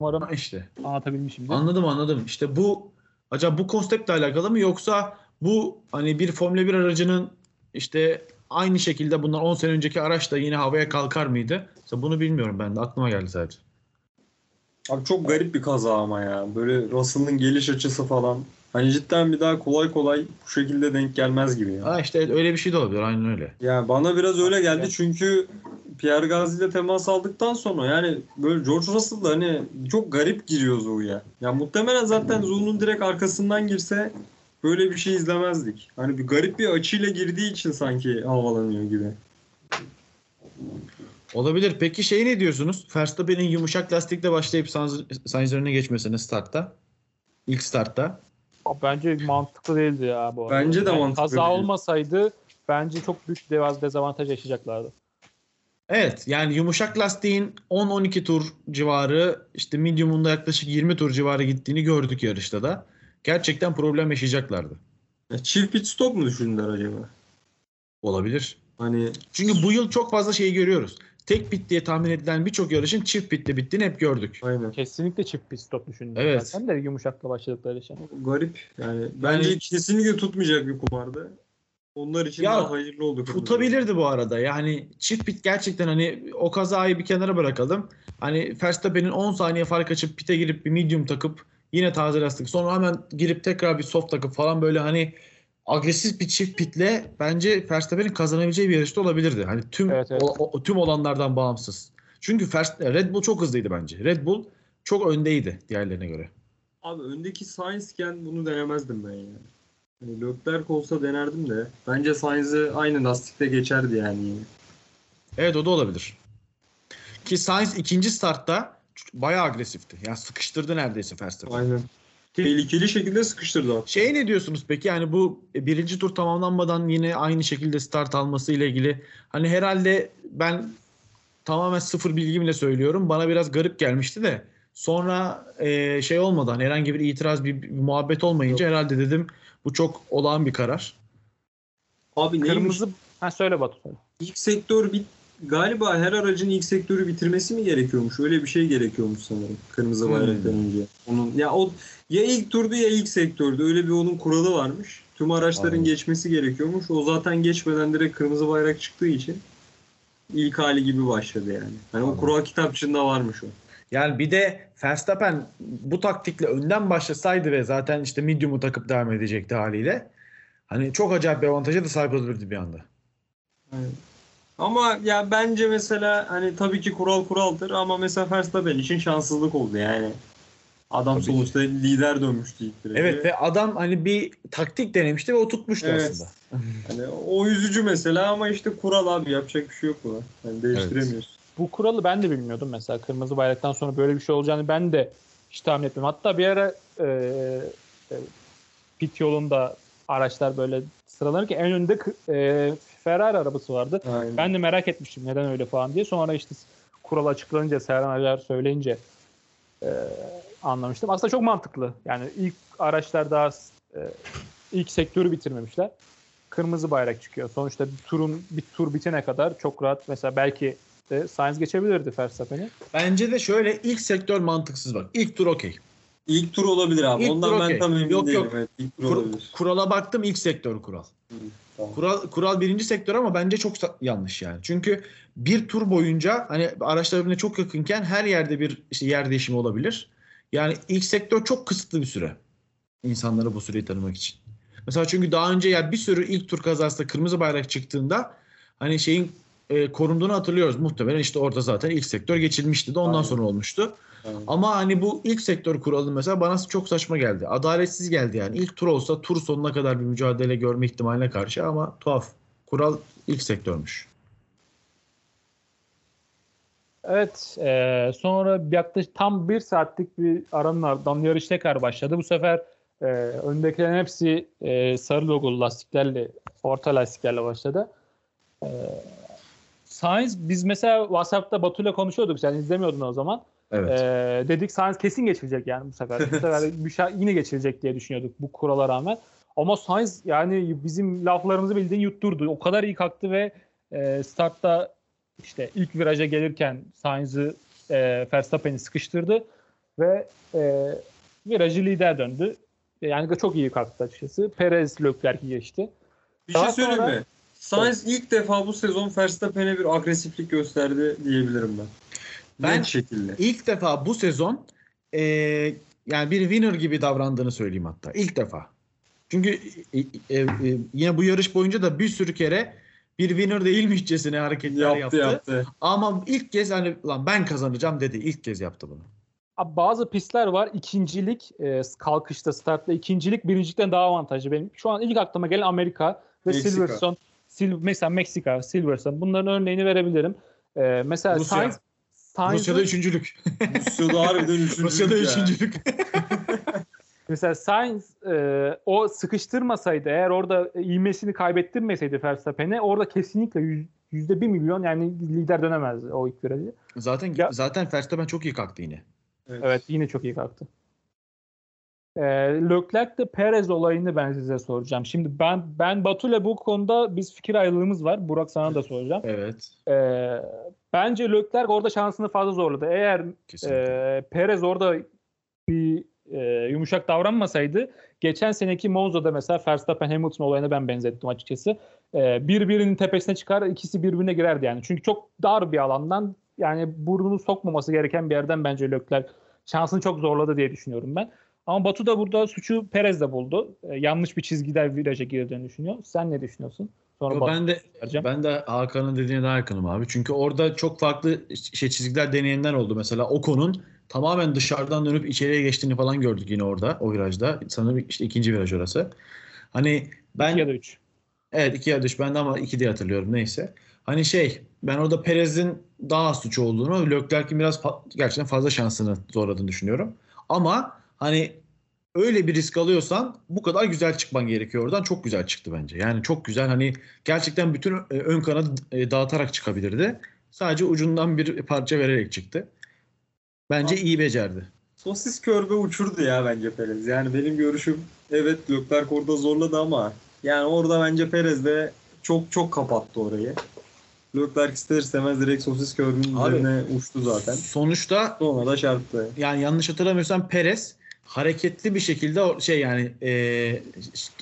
Umarım Ha işte. anlatabilmişimdir. Anladım anladım. İşte bu acaba bu konseptle alakalı mı yoksa bu hani bir Formula 1 aracının işte aynı şekilde bundan 10 sene önceki araç da yine havaya kalkar mıydı? İşte bunu bilmiyorum ben de aklıma geldi sadece. Abi çok garip bir kaza ama ya. Böyle Russell'ın geliş açısı falan. Hani cidden bir daha kolay kolay bu şekilde denk gelmez gibi ya. Ha işte öyle bir şey de olabilir aynen öyle. Ya bana biraz öyle geldi çünkü Pierre Gasly ile temas aldıktan sonra yani böyle George Russell da hani çok garip giriyor Zou'ya. Ya muhtemelen zaten Zou'nun direkt arkasından girse böyle bir şey izlemezdik. Hani bir garip bir açıyla girdiği için sanki havalanıyor gibi. Olabilir. Peki şey ne diyorsunuz? Verstappen'in yumuşak lastikle başlayıp Sainz- Sainz'in önüne geçmesini startta. İlk startta. Bence mantıklı değildi ya bu arada. Bence de Yani mantıklı Kaza değil. olmasaydı bence çok büyük dezavantaj yaşayacaklardı. Evet yani yumuşak lastiğin 10-12 tur civarı işte medium'un da yaklaşık 20 tur civarı gittiğini gördük yarışta da. Gerçekten problem yaşayacaklardı. Ya çift pit stop mu düşündüler acaba? Olabilir. Hani Çünkü bu yıl çok fazla şey görüyoruz. Tek pit diye tahmin edilen birçok yarışın çift pitle bittiğini hep gördük. aynen. Kesinlikle çift pit stop düşündüm. Evet. Zaten de yumuşakla başladıkları için. Garip. Yani bence Yani- kesinlikle tutmayacak bir kumardı. Onlar için Ya, daha hayırlı oldu. Tutabilirdi bu arada. Yani çift pit gerçekten hani o kazayı bir kenara bırakalım. Hani Verstappen'in 10 saniye fark açıp pite girip bir medium takıp yine taze lastik sonra hemen girip tekrar bir soft takıp falan böyle hani agresif bir çift pitle bence Verstappen'in kazanabileceği bir yarışta olabilirdi. Hani tüm Evet, evet. o- o- tüm olanlardan bağımsız. Çünkü Verst- Red Bull çok hızlıydı bence. Red Bull çok öndeydi diğerlerine göre. Abi öndeki Sainz'ken bunu denemezdim ben ya. Hani Leclerc olsa denerdim de. Bence Sainz'e aynı lastikte geçerdi yani. Evet o da olabilir. Ki Sainz ikinci startta bayağı agresifti. Yani sıkıştırdı neredeyse Verstappen. Aynen. tehlikeli şekilde sıkıştırdı. Şey ne diyorsunuz peki yani bu birinci tur tamamlanmadan yine aynı şekilde start alması ile ilgili hani herhalde ben tamamen sıfır bilgimle söylüyorum bana biraz garip gelmişti de sonra e, şey olmadan herhangi bir itiraz bir, bir muhabbet olmayınca herhalde dedim bu çok olağan bir karar. Abi neymiş? Kırmızı ha söyle Batu söyle. İlk sektör bit galiba her aracın ilk sektörü bitirmesi mi gerekiyormuş? Öyle bir şey gerekiyormuş sanırım. Kırmızı Hmm. bayraktan önce. Onun ya o ya ilk turdu ya ilk sektördü. Öyle bir onun kuralı varmış. Tüm araçların Aynen. geçmesi gerekiyormuş. O zaten geçmeden direkt kırmızı bayrak çıktığı için ilk hali gibi başladı yani. Hani o kural kitapçığında varmış o. Yani bir de Verstappen bu taktikle önden başlasaydı ve zaten işte medium'u takıp devam edecekti haliyle. Hani çok acayip bir avantaja da sahip olabilirdi bir anda. Ama ya bence mesela hani tabii ki kural kuraldır ama mesela Verstappen için şanssızlık oldu yani. Adam Tabii ki. sonuçta lider dönmüştü ilk virajı. Evet ve adam hani bir taktik denemişti ve o tutmuştu Evet. aslında. Hani o üzücü mesela ama işte kural abi yapacak bir şey yok buna. Yani değiştiremiyorsun. Bu kuralı ben de bilmiyordum mesela. Kırmızı bayraktan sonra böyle bir şey olacağını ben de hiç tahmin etmiyorum. Hatta bir ara e, e, pit yolunda araçlar böyle sıralanırken en önde e, Ferrari arabası vardı. Aynen. Ben de merak etmiştim neden öyle falan diye. Sonra işte kural açıklanınca, Serhan Acar söyleyince e, anlamıştım. Aslında çok mantıklı. Yani ilk araçlar daha e, ilk sektörü bitirmemişler. Kırmızı bayrak çıkıyor. Sonuçta bir turun bir tur bitene kadar çok rahat mesela belki de Sainz geçebilirdi Verstappen'i. Bence de şöyle ilk sektör mantıksız bak. İlk tur okey. İlk tur olabilir abi. İlk Ondan tur ben okey. tam emin Yok, değilim. yok. Evet, ilk tur Kur- olabilir. kurala baktım ilk sektör kural. tamam. Kural kural birinci sektör ama bence çok yanlış yani. Çünkü bir tur boyunca hani araçlar birbirine çok yakınken her yerde bir işte yer değişimi olabilir. Yani ilk sektör çok kısıtlı bir süre. insanlara bu süreyi tanımak için. Mesela çünkü daha önce ya bir sürü ilk tur kazasında kırmızı bayrak çıktığında hani şeyin e, korunduğunu hatırlıyoruz. Muhtemelen işte orada zaten ilk sektör geçilmişti de ondan Aynen. sonra olmuştu. Aynen. Ama hani bu ilk sektör kuralı mesela bana çok saçma geldi. Adaletsiz geldi yani. İlk tur olsa tur sonuna kadar bir mücadele görme ihtimaline karşı ama tuhaf. Kural ilk sektörmüş. Evet, e, sonra yaklaşık tam bir saatlik bir aranın ardından yarış tekrar başladı. Bu sefer e, öndekilerin hepsi e, sarı logolu lastiklerle, orta lastiklerle başladı. E, Sainz, biz mesela WhatsApp'ta Batu'yla konuşuyorduk, sen izlemiyordun o zaman. Evet. E, dedik Sainz kesin geçilecek yani bu sefer. Bu <laughs> sefer bir şey, yine geçilecek diye düşünüyorduk bu kurala rağmen. Ama Sainz yani bizim laflarımızı bildiğin yutturdu. O kadar iyi kalktı ve e, startta işte ilk viraja gelirken Sainz'ı e, Verstappen'i sıkıştırdı ve e, virajı lider döndü. Yani çok iyi kalktı açıkçası. Perez Leclerc'i geçti. Bir Daha şey söyleyeyim sonra- mi? Sainz ilk defa bu sezon Verstappen'e bir agresiflik gösterdi diyebilirim ben. Ben- Net şekilde. İlk defa bu sezon e, yani bir winner gibi davrandığını söyleyeyim hatta. İlk defa. Çünkü e, e, e, yine bu yarış boyunca da bir sürü kere bir winner değilmişçesine hareketler Yaptı yaptı. yaptı. Ama ilk kez hani lan ben kazanacağım dedi. İlk kez yaptı bunu. Abi bazı pistler var. İkincilik e, kalkışta, startta ikincilik birincilikten daha avantajlı. Benim şu an ilk aklıma gelen Amerika ve Meksika. Silverstone. Sil, mesela Meksika, Silverstone. Bunların örneğini verebilirim. E, mesela Rusya. Sainz, Sainz'ı- Rusya'da üçüncülük. <laughs> Rusya'da harbiden üçüncü. Rusya'da ya. üçüncülük. <laughs> Mesela Sainz e, o sıkıştırmasaydı eğer orada ivmesini kaybettirmeseydi Verstappen'e orada kesinlikle yüz- yüzde bir milyon yani lider dönemezdi o ilk virajı. zaten Ya- zaten Verstappen çok iyi kalktı yine. Evet yine çok iyi kalktı. E, Leclerc de Perez olayını ben size soracağım. Şimdi ben ben Batu'yla bu konuda biz fikir ayrılığımız var. Burak sana da soracağım. Evet. E, bence Leclerc orada şansını fazla zorladı. Eğer Kesinlikle. e, Perez orada bir e, yumuşak davranmasaydı geçen seneki Monza'da mesela Verstappen Hamilton olayına ben benzettim açıkçası. E, birbirinin tepesine çıkar ikisi birbirine girerdi yani. Çünkü çok dar bir alandan yani burnunu sokmaması gereken bir yerden bence Leclerc şansını çok zorladı diye düşünüyorum ben. Ama Batu da burada suçu Perez'de buldu. E, yanlış bir çizgiden viraja girdiğini düşünüyor. Sen ne düşünüyorsun? Sonra Yo, ben de vereceğim. ben de Hakan'ın dediğine daha yakınım abi. Çünkü orada çok farklı şey çizgiler deneyenler oldu. Mesela Ocon'un tamamen dışarıdan dönüp içeriye geçtiğini falan gördük yine orada o virajda. Sanırım işte ikinci viraj orası. Hani ben ya da 3. evet iki yarış bende ama iki diye hatırlıyorum neyse. Hani şey ben orada Perez'in daha az suçu olduğunu Leclerc'in biraz fa- gerçekten fazla şansını zorladığını düşünüyorum. Ama hani öyle bir risk alıyorsan bu kadar güzel çıkman gerekiyor oradan. Çok güzel çıktı bence. Yani çok güzel hani gerçekten bütün e, ön kanadı e, dağıtarak çıkabilirdi. Sadece ucundan bir parça vererek çıktı. Bence Abi- iyi becerdi. Sosis körbe uçurdu ya bence Perez. Yani benim görüşüm evet Leclerc orada zorladı ama yani orada bence Perez de çok çok kapattı orayı. Leclerc ister istemez direkt sosis körbünün üzerine uçtu zaten. Sonuçta Sonra da çarptı. yani yanlış hatırlamıyorsam Perez hareketli bir şekilde şey yani e,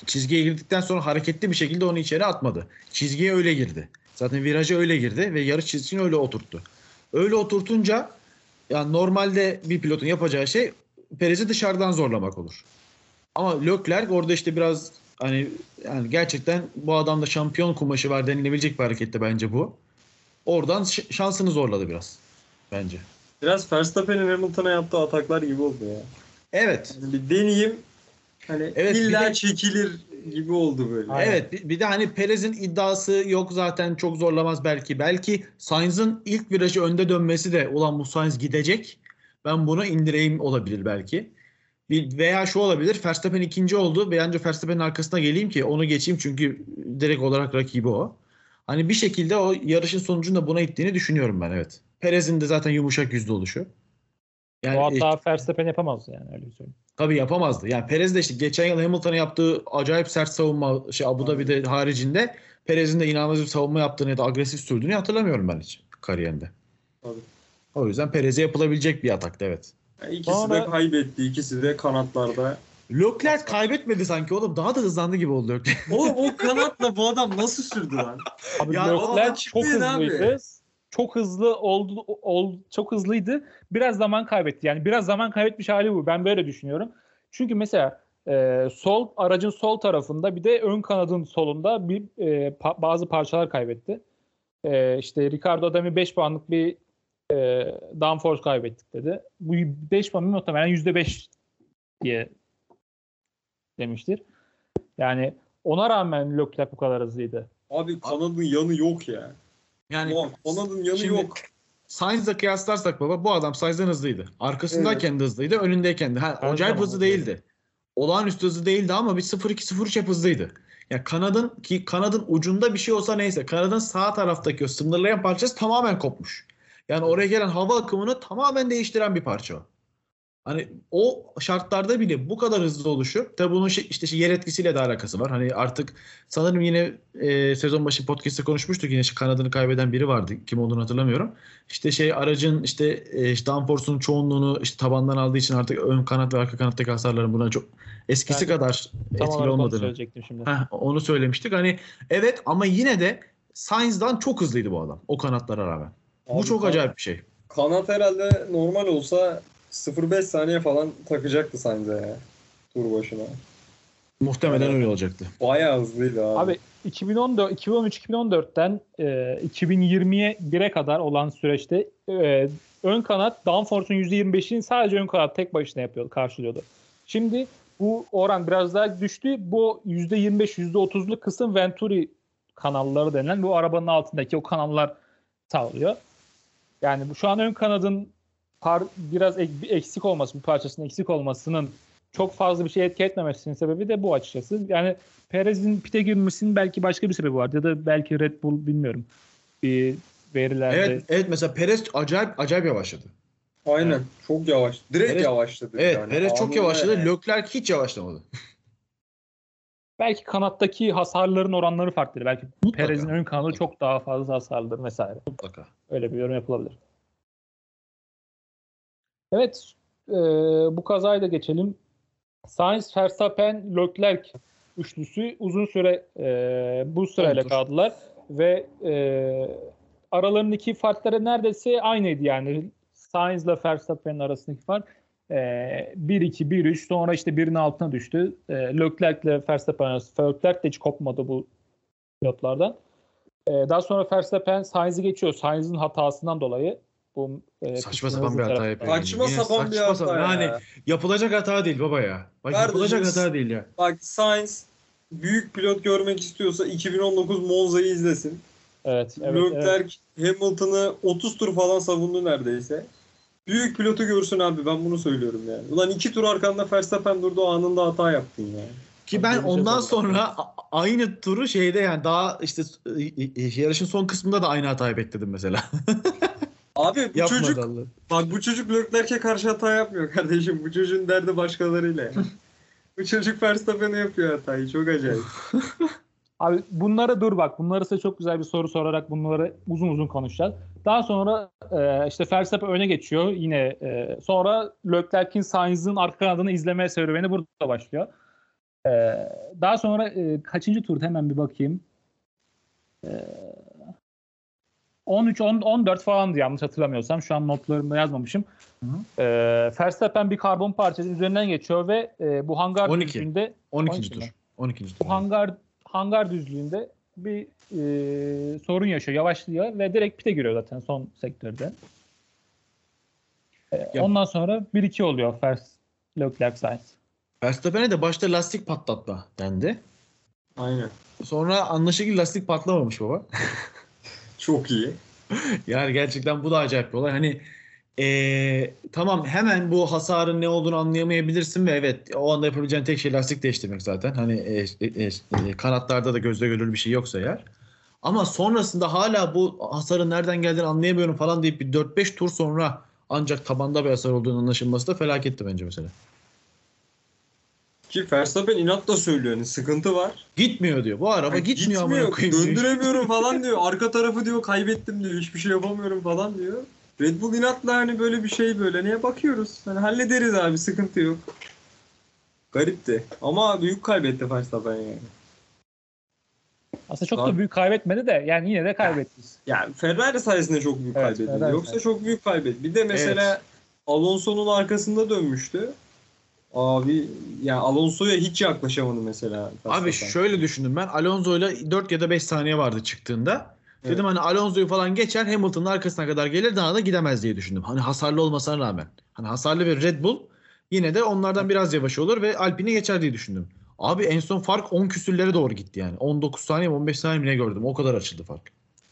çizgiye girdikten sonra hareketli bir şekilde onu içeri atmadı. Çizgiye öyle girdi. Zaten viraja öyle girdi ve yarış çizgisini öyle oturttu. Öyle oturtunca yani normalde bir pilotun yapacağı şey Perez'i dışarıdan zorlamak olur. Ama Leclerc orada işte biraz hani yani gerçekten bu adamda şampiyon kumaşı var denilebilecek bir hareketti bence bu. Oradan şansını zorladı biraz bence. Biraz Verstappen'in Hamilton'a yaptığı ataklar gibi oldu ya. Evet. Yani bir deneyeyim hani Evet, bir illa de- çekilir gibi oldu böyle. Aynen. Evet bir, de hani Perez'in iddiası yok zaten çok zorlamaz belki. Belki Sainz'ın ilk virajı önde dönmesi de ulan bu Sainz gidecek. Ben bunu indireyim olabilir belki. Bir, veya şu olabilir Verstappen ikinci oldu ancak Verstappen'in arkasına geleyim ki onu geçeyim çünkü direkt olarak rakibi o. Hani bir şekilde o yarışın sonucunda buna ittiğini düşünüyorum ben evet. Perez'in de zaten yumuşak yüzlü oluşu. Yani o e, hata Verstappen yapamaz yani öyle söyleyeyim. Tabii yapamazdı. Yani Perez de işte geçen yıl Hamilton'a yaptığı acayip sert savunma şey Abu Dhabi'de haricinde Perez'in de inanılmaz bir savunma yaptığını ya da agresif sürdüğünü hatırlamıyorum ben hiç kariyerinde. Tabii. O yüzden Perez'e yapılabilecek bir ataktı evet. Yani ikisi Sonra- de kaybetti. ikisi de kanatlarda. Leclerc kaybetmedi sanki oğlum. Daha da hızlandı gibi oldu Leclerc. Oğlum o kanatla bu adam nasıl sürdü lan? Abi Ya Leclerc çok çıktı abi. Çok hızlı oldu, ol, çok hızlıydı. Biraz zaman kaybetti. Yani biraz zaman kaybetmiş hali bu. Ben böyle düşünüyorum. Çünkü mesela e, sol aracın sol tarafında bir de ön kanadın solunda bir e, pa- bazı parçalar kaybetti. E, işte Ricardo Adami 5 puanlık bir e, downforce kaybettik dedi. Bu 5 puan muhtemelen %5 diye demiştir. Yani ona rağmen Leclerc bu kadar hızlıydı. Abi kanadın yanı yok ya. Yani kanadın yanı şimdi- yok. Sainz'la kıyaslarsak baba bu adam Sainz'den hızlıydı. Arkasındayken de hızlıydı, önündeyken de. Ha, Her acayip hızlı değildi. Olağanüstü hızlı değildi ama bir 0-2-0-3 hep hızlıydı. Ya kanadın ki kanadın ucunda bir şey olsa neyse kanadın sağ taraftaki o sınırlayan parçası tamamen kopmuş. Yani oraya gelen hava akımını tamamen değiştiren bir parça o. Hani o şartlarda bile bu kadar hızlı oluşu tabii bunun şey, işte şey, yer etkisiyle de alakası var. Hani artık sanırım yine e, sezon başı podcast'te konuşmuştuk yine işte kanadını kaybeden biri vardı. Kim olduğunu hatırlamıyorum. İşte şey aracın işte, e, downforce'un çoğunluğunu işte tabandan aldığı için artık ön kanat ve arka kanattaki hasarların buna çok eskisi Ben kadar etkili olmadığını. söyleyecektim şimdi. Heh, onu söylemiştik. Hani evet ama yine de Sainz'dan çok hızlıydı bu adam. O kanatlara rağmen. bu Abi çok kan- acayip bir şey. Kanat herhalde normal olsa 0.5 saniye falan takacaktı Sainz'e ya. Tur başına. Muhtemelen Evet. öyle olacaktı. Bayağı hızlıydı abi. Abi 2014 2013-2014'ten e, 2020'ye 1'e kadar olan süreçte e, ön kanat downforce'un %25'ini sadece ön kanat tek başına yapıyordu, karşılıyordu. Şimdi bu oran biraz daha düştü. Bu %25 %30'luk kısım Venturi kanalları denilen bu arabanın altındaki o kanallar sağlıyor. Yani bu şu an ön kanadın par, biraz ek- eksik olması, bir parçasının eksik olmasının çok fazla bir şey etki etmemesinin sebebi de bu açıkçası. Yani Perez'in pite girmesinin belki başka bir sebebi vardı ya da belki Red Bull bilmiyorum. Bir verilerde. Evet, evet mesela Perez acayip acayip yavaşladı. Aynen. Çok yavaş. Direkt Perez- yavaşladı. Evet, yani. Perez çok yavaşladı. yani. Leclerc hiç yavaşlamadı. Belki kanattaki hasarların oranları farklıdır. Belki Mutlaka. Perez'in ön kanadı Mutlaka. çok daha fazla hasarlıdır vesaire. Mutlaka. Öyle bir yorum yapılabilir. Evet, e, bu kazayı da geçelim. Sainz, Verstappen, Leclerc üçlüsü uzun süre e, bu sırayla kaldılar ve e, aralarındaki farkları neredeyse aynıydı yani. Sainz ile Verstappen'in arasındaki fark e, 1-2, 1-3 sonra işte birinin altına düştü. E, Leclerc ile Verstappen arası. Leclerc de hiç kopmadı bu pilotlardan. E, daha sonra Verstappen Sainz'i geçiyor. Sainz'in hatasından dolayı. Bu, e, Saçma sapan bir hata yapıyor. Saçma Yine sapan bir saçma hata sapan. ya. Yani yapılacak hata değil baba ya. Bak Kardeşim, yapılacak hata değil ya. Bak Sainz büyük pilot görmek istiyorsa 2019 Monza'yı izlesin. Evet, evet, evet. Leclerc Hamilton'ı 30 tur falan savundu neredeyse. Büyük pilotu görsün abi ben bunu söylüyorum yani. Ulan iki tur arkanda Verstappen durdu o anında hata yaptın ya. Ki ben bir ondan sonra aynı turu şeyde yani daha işte e, e, yarışın son kısmında da aynı hatayı bekledim mesela. <laughs> Abi bu Yapmadı çocuk Allah. bak bu çocuk Leclerc'e karşı hata yapmıyor kardeşim. Bu çocuğun derdi başkalarıyla yani. <laughs> bu çocuk Verstappen'e yapıyor hatayı. Çok acayip. <laughs> Abi bunlara dur bak. Bunları size çok güzel bir soru sorarak bunları uzun uzun konuşacağız. Daha sonra e, işte Verstappen öne geçiyor yine. e, sonra Leclerc'in Sainz'ın arka kanadını izleme serüveni burada başlıyor. E, daha sonra e, kaçıncı turda hemen bir bakayım. E, 13 10, 14 falandı yanlış hatırlamıyorsam. Şu an notlarımda yazmamışım. E, Verstappen bir karbon parçasının üzerinden geçiyor ve e, bu hangar 12. düzlüğünde 12. 12 tur. mi? 12. tur. bu hangar hangar düzlüğünde bir e, sorun yaşıyor, yavaşlıyor ve direkt pite giriyor zaten son sektörde. E, Ya- ondan sonra 1-2 oluyor First Leclerc Sainz. Verstappen'e de başta lastik patlatma dendi. Aynen. Sonra anlaşılır lastik patlamamış baba. <laughs> Çok iyi. Yani gerçekten bu da acayip bir olay. Hani eee, tamam hemen bu hasarın ne olduğunu anlayamayabilirsin ve evet o anda yapabileceğin tek şey lastik değiştirmek zaten. Hani e, e, e, kanatlarda da gözle görülür bir şey yoksa eğer. Ama sonrasında hala bu hasarın nereden geldiğini anlayamıyorum falan deyip bir 4-5 tur sonra ancak tabanda bir hasar olduğunu anlaşılması da felaketti bence mesela. Ki Verstappen inatla söylüyor hani sıkıntı var. Gitmiyor diyor. Bu araba Yani gitmiyor, amına koyayım. diyor. Döndüremiyorum <laughs> falan diyor. Arka tarafı diyor kaybettim diyor. Hiçbir şey yapamıyorum falan diyor. Red Bull inatla hani böyle bir şey böyle. Niye bakıyoruz? Hani hallederiz abi sıkıntı yok. Garipti. Ama büyük kaybetti Verstappen yani. Aslında çok da büyük kaybetmedi de yani yine de kaybetti. Yani Ferrari sayesinde çok büyük Evet, kaybetti. Ferrari Yoksa sayesinde. çok büyük kaybetti. Bir de mesela Alonso'nun arkasında dönmüştü. Abi yani Alonso'ya hiç yaklaşamadı mesela. Abi şöyle düşündüm ben. Alonso'yla 4 ya da 5 saniye vardı çıktığında. Evet. Dedim hani Alonso'yu falan geçer Hamilton'ın arkasına kadar gelir daha da gidemez diye düşündüm. Hani hasarlı olmasına rağmen. Hani hasarlı bir Red Bull yine de onlardan biraz yavaş olur ve Alpine'i geçer diye düşündüm. Abi en son fark 10 küsürlere doğru gitti yani. 19 saniye mi 15 saniye mi ne gördüm. O kadar açıldı fark.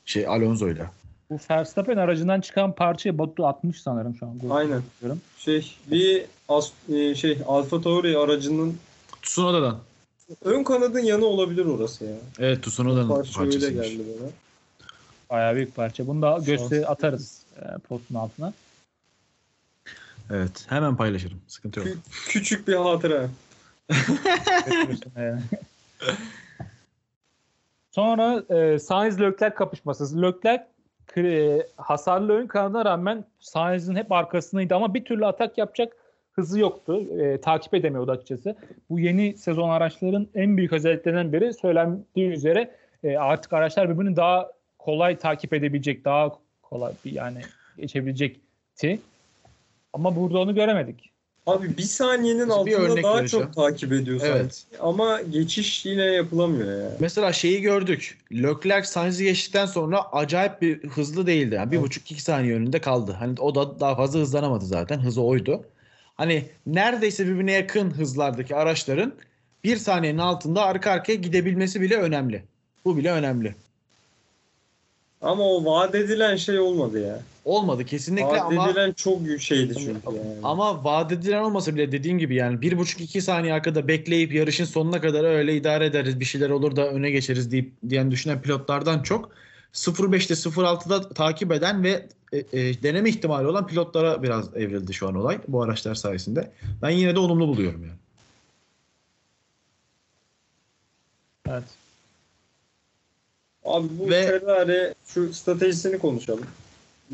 Şey Alonso'yla. Bu Verstappen aracından çıkan parçayı Batu atmış sanırım şu an. Aynen. Diyorum. Şey bir as, e, şey Alfa Tauri aracının Tsunoda'dan. ön kanadın yanı olabilir orası ya. Evet Tsunoda'nın Parça öyle parçasıymış. geldi bana. Bayağı büyük parça. Bunu da göster Şans. atarız e, postun altına. Evet hemen paylaşırım. Sıkıntı yok. Kü- küçük bir hatıra. <laughs> Sonra e, Sainz Leclerc kapışması. Leclerc e, hasarlı ön kanadına rağmen Sainz'in hep arkasındaydı ama bir türlü atak yapacak hızı yoktu. E, takip edemiyordu açıkçası. Bu yeni sezon araçların en büyük özelliklerinden biri söylendiği üzere e, artık araçlar birbirini daha kolay takip edebilecek, daha kolay yani geçebilecekti. Ama burada onu göremedik. Abi bir saniyenin Bir altında örnek daha vereceğim. çok takip ediyor Evet. sanki. Ama geçiş yine yapılamıyor ya. Mesela şeyi gördük. Leclerc Sainz'i geçtikten sonra acayip bir hızlı değildi. Yani bir Evet. buçuk iki saniye önünde kaldı. Hani o da daha fazla hızlanamadı zaten. Hızı oydu. Hani neredeyse birbirine yakın hızlardaki araçların bir saniyenin altında arka arkaya gidebilmesi bile önemli. Bu bile önemli. Ama o vaat edilen şey olmadı ya. Olmadı kesinlikle Vaat ama edilen çok büyük şeydi çünkü yani. ama vaat edilen olmasa bile dediğim gibi yani bir buçuk iki saniye arkada bekleyip yarışın sonuna kadar öyle idare ederiz bir şeyler olur da öne geçeriz deyip diyen düşünen pilotlardan çok 0.5'te 0.6'da takip eden ve e, e, deneme ihtimali olan pilotlara biraz evrildi şu an olay bu araçlar sayesinde. Ben yine de olumlu buluyorum yani. Evet. Abi bu Ve- Ferrari şu stratejisini konuşalım.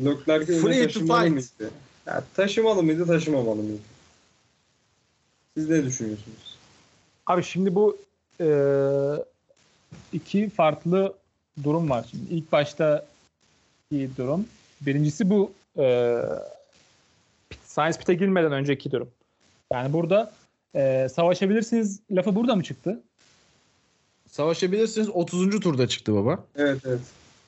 Leclerc'i öne taşımalı fight. mıydı? Ya, taşımalı mıydı, taşımamalı mıydı? Siz ne düşünüyorsunuz? Abi şimdi bu e, iki farklı durum var. Şimdi ilk başta bir durum. Birincisi bu e, Science Pit'e girmeden önceki durum. Yani burada e, savaşabilirsiniz lafı burada mı çıktı? Savaşabilirsiniz 30. turda çıktı baba. Evet evet.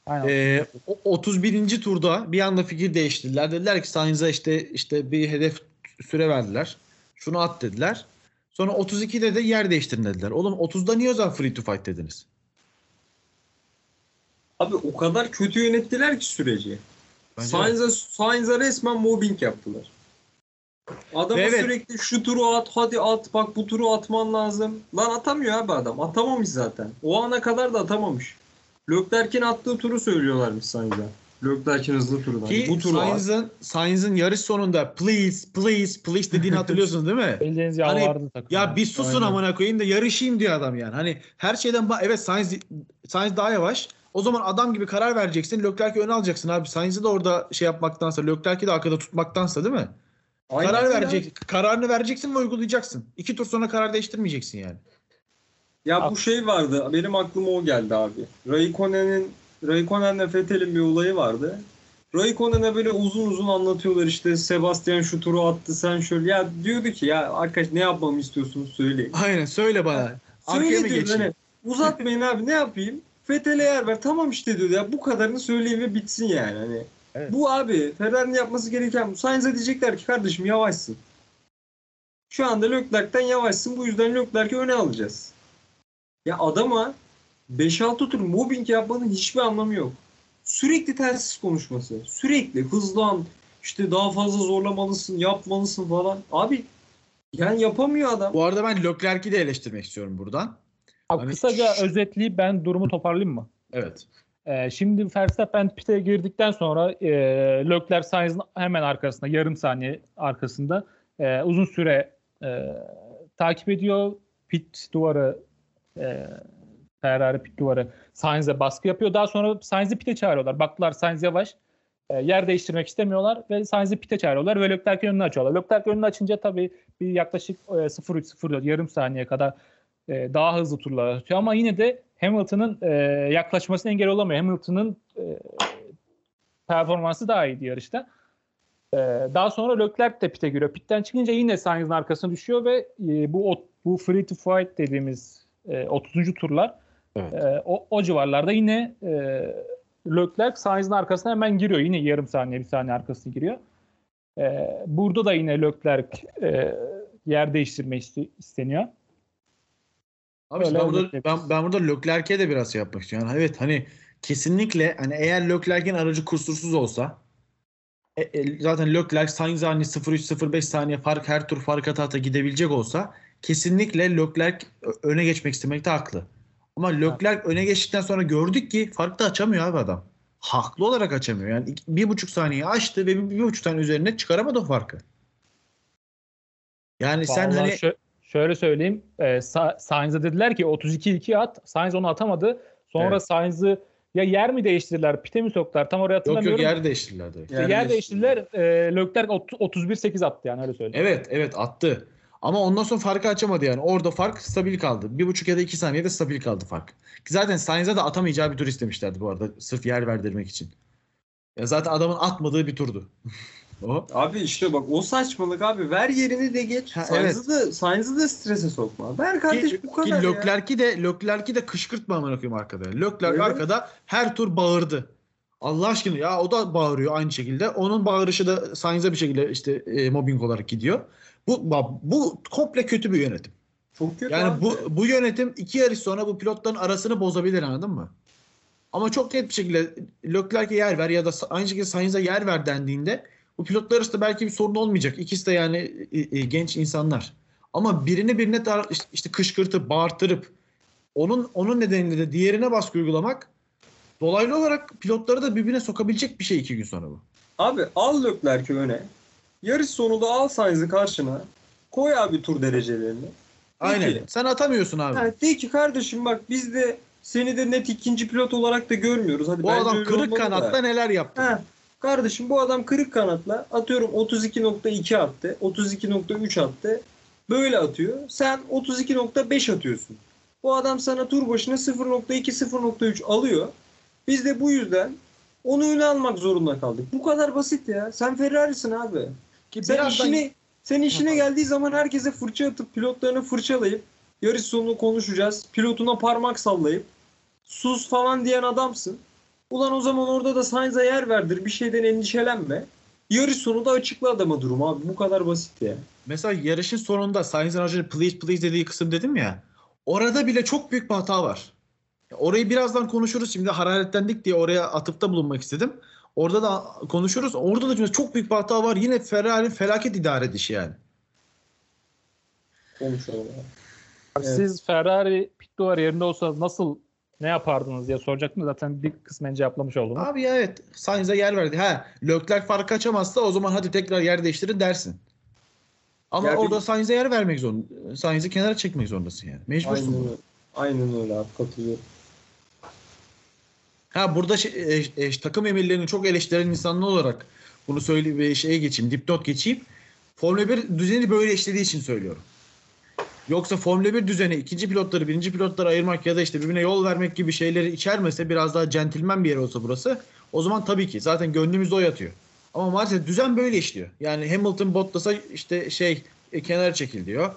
Aynen. Ee, o- 31. turda bir anda fikir değiştirdiler. Dediler ki Sainz'a işte işte bir hedef süre verdiler. Şunu at dediler. Sonra 32'de de yer değiştirin dediler. Oğlum 30'da niye o zaman free to fight dediniz? Abi o kadar kötü yönettiler ki süreci. Sainz'a Sainz'a resmen mobbing yaptılar. Adama Evet. sürekli şu turu at, hadi at, bak bu turu atman lazım. Lan atamıyor abi adam. Atamamış zaten. O ana kadar da atamamış. Leclerc'in attığı turu söylüyorlarmış Sainz'a. Leclerc'in hızlı turunu. Ki bu turu at. Sainz'ın Sainz'ın yarış sonunda please please please dediğini hatırlıyorsunuz değil mi? Bildiğiniz Hani, yalvardı takım. Ya bir susun Aynen. amına koyayım da yarışayım diyor adam yani. Hani her şeyden ba- evet Sainz Sainz daha yavaş. O zaman adam gibi karar vereceksin. Leclerc'i öne alacaksın abi. Sainz'i de orada şey yapmaktansa, Leclerc'i de arkada tutmaktansa değil mi? Aynen karar verecek, kararını vereceksin ve uygulayacaksın. İki tur sonra karar değiştirmeyeceksin yani. Ya bu şey vardı. Benim aklıma o geldi abi. Raikkonen'in Raikkonen'le Vettel'in bir olayı vardı. Raikkonen'e böyle uzun uzun anlatıyorlar işte Sebastian şu turu attı sen şöyle. Ya diyordu ki ya arkadaş ne yapmamı istiyorsunuz söyleyin. Aynen söyle bana. Arkaya Söyle mı geçeyim? hani uzatmayın abi ne yapayım? Vettel'e yer ver. Tamam işte diyordu ya bu kadarını söyleyeyim ve bitsin yani. Hani Evet. Bu abi Ferrari'nin yapması gereken bu. Sainz'e diyecekler ki kardeşim yavaşsın. Şu anda Leclerc'ten yavaşsın. Bu yüzden Leclerc'i öne alacağız. Ya adama 5-6 tur mobbing yapmanın hiçbir anlamı yok. Sürekli tersiz konuşması. Sürekli hızlan. işte daha fazla zorlamalısın, yapmalısın falan. Abi yani yapamıyor adam. Bu arada ben Leclerc'i de eleştirmek istiyorum buradan. Abi Hani- kısaca özetleyip ben durumu toparlayayım mı? Evet. Ee, şimdi Verstappen pit'e girdikten sonra e, Leclerc Sainz'ın hemen arkasında, yarım saniye arkasında e, uzun süre e, takip ediyor. Pit duvarı e, Ferrari pit duvarı Sainz'e baskı yapıyor. Daha sonra Sainz'i pit'e çağırıyorlar. Baktılar Sainz yavaş. E, yer değiştirmek istemiyorlar ve Sainz'i pit'e çağırıyorlar ve Leclerc'in önünü açıyorlar. Leclerc önünü açınca tabii bir yaklaşık e, 0-3-0 yarım saniye kadar e, daha hızlı turlar atıyor ama yine de Hamilton'ın e, yaklaşmasına engel olamıyor. Hamilton'ın e, performansı daha iyiydi yarışta. E, daha sonra Leclerc de pite giriyor. Pitten çıkınca yine Sainz'ın arkasına düşüyor ve e, bu bu free to fight dediğimiz e, 30. turlar Evet. e, o, o civarlarda yine e, Leclerc Sainz'ın arkasına hemen giriyor. Yine yarım saniye bir saniye arkasına giriyor. E, burada da yine Leclerc e, yer değiştirme iste- isteniyor. Abi Öyle ben burada, ben, ben burada Leclerc'e de biraz şey yapmak istiyorum. Yani evet hani kesinlikle hani eğer Leclerc'in aracı kusursuz olsa e, e, zaten Leclerc Sainz'e hani 0-3-0-5 saniye fark her tur fark ata ata gidebilecek olsa kesinlikle Leclerc öne geçmek istemekte haklı. Ama Leclerc öne geçtikten sonra gördük ki fark da açamıyor abi adam. Haklı olarak açamıyor. Yani iki- bir buçuk saniye açtı ve bir, bir buçuk saniye üzerine çıkaramadı o farkı. Yani sen Vallahi hani şö- şöyle söyleyeyim. E, Sa- Sainz'e dediler ki 32-2 at. Sainz onu atamadı. Sonra Evet. Sainz'ı ya yer mi değiştirdiler, pite mi soktular? Tam oraya yok hatırlamıyorum. yok yer değiştirdiler direkt. İşte yer, değiştirdiler. E, Leclerc ot- 31-8 attı yani öyle söyleyeyim. Evet evet attı. Ama ondan sonra farkı açamadı yani. Orada fark stabil kaldı. Bir buçuk ya da iki saniyede stabil kaldı fark. Ki Zaten Sainz'e de atamayacağı bir tur istemişlerdi bu arada. Sırf yer verdirmek için. Ya zaten adamın atmadığı bir turdu. <laughs> o. Abi işte bak o saçmalık abi. Ver yerini de geç. Ha, Sainz'ı da, Sainz'ı da strese sokma. Ver kardeş Ki, bu ki kadar ya. Leclerc'i de Leclerc'i de kışkırtma amına koyayım arkada. Leclerc Evet. arkada her tur bağırdı. Allah aşkına ya o da bağırıyor aynı şekilde. Onun bağırışı da Sainz'e bir şekilde işte e, mobbing olarak gidiyor. Bu bu komple kötü bir yönetim. Çok kötü Yani abi. bu bu yönetim iki yarış sonra bu pilotların arasını bozabilir anladın mı? Ama çok net bir şekilde Leclerc'e yer ver ya da aynı şekilde Sainz'e yer ver dendiğinde bu pilotlar arasında belki bir sorun olmayacak. İkisi de yani e, e, genç insanlar. Ama birini birine tar- işte- işte kışkırtıp bağırtırıp onun onun nedeniyle de diğerine baskı uygulamak dolaylı olarak pilotları da birbirine sokabilecek bir şey iki gün sonra bu. Abi al Leclerc'i öne. Yarış sonunda al Sainz'ı karşına. Koy abi tur derecelerini. Aynen. Peki. Sen atamıyorsun abi. Ha, de ki kardeşim bak biz de seni de net ikinci pilot olarak da görmüyoruz. Hadi bu adam kırık olmalı da. kanatta neler yaptı? Ha, kardeşim bu adam kırık kanatla atıyorum 32.2 attı. 32.3 attı. Böyle atıyor. Sen 32.5 atıyorsun. Bu adam sana tur başına 0.2 0.3 alıyor. Biz de bu yüzden onu öne almak zorunda kaldık. Bu kadar basit ya. Sen Ferrari'sin abi. Ki Sen birazdan- işini sen işine geldiği zaman herkese fırça atıp pilotlarını fırçalayıp yarış sonunu konuşacağız. Pilotuna parmak sallayıp sus falan diyen adamsın. Ulan o zaman orada da Sainz'a yer verdir. Bir şeyden endişelenme. Yarış sonu da açıkla adama durumu abi. Bu kadar basit ya. Mesela yarışın sonunda Sainz'in aracı please please dediği kısım dedim ya. Orada bile çok büyük bir hata var. Orayı birazdan konuşuruz. Şimdi hararetlendik diye oraya atıfta bulunmak istedim. Orada da konuşuruz. Orada da çok büyük bir hata var. Yine Ferrari felaket idare edişi yani. Konuşalım. abi. Evet. Siz Ferrari pit duvarı yerinde olsanız nasıl ne yapardınız diye soracaktım zaten bir kısmen cevaplamış oldum. Abi ya evet Sainz'e yer verdi. Ha Leclerc fark açamazsa o zaman hadi tekrar yer değiştirin dersin. Ama bir- orada Sainz'e yer vermek zorunda. Sainz'i kenara çekmek zorundasın yani. Mecbursun. Aynen öyle. Aynen öyle abi katılıyorum. Ha burada şey, e, e, takım emirlerini çok eleştiren insanlı olarak bunu söyle şeye geçeyim, dipnot geçeyim. Formula 1 düzeni böyle işlediği için söylüyorum. Yoksa Formula 1 düzeni ikinci pilotları birinci pilotları ayırmak ya da işte birbirine yol vermek gibi şeyleri içermese biraz daha centilmen bir yer olsa burası o zaman tabii ki zaten gönlümüzde o yatıyor. Ama maalesef düzen böyle işliyor. Yani Hamilton Bottas'a işte şey e, kenara çekil diyor.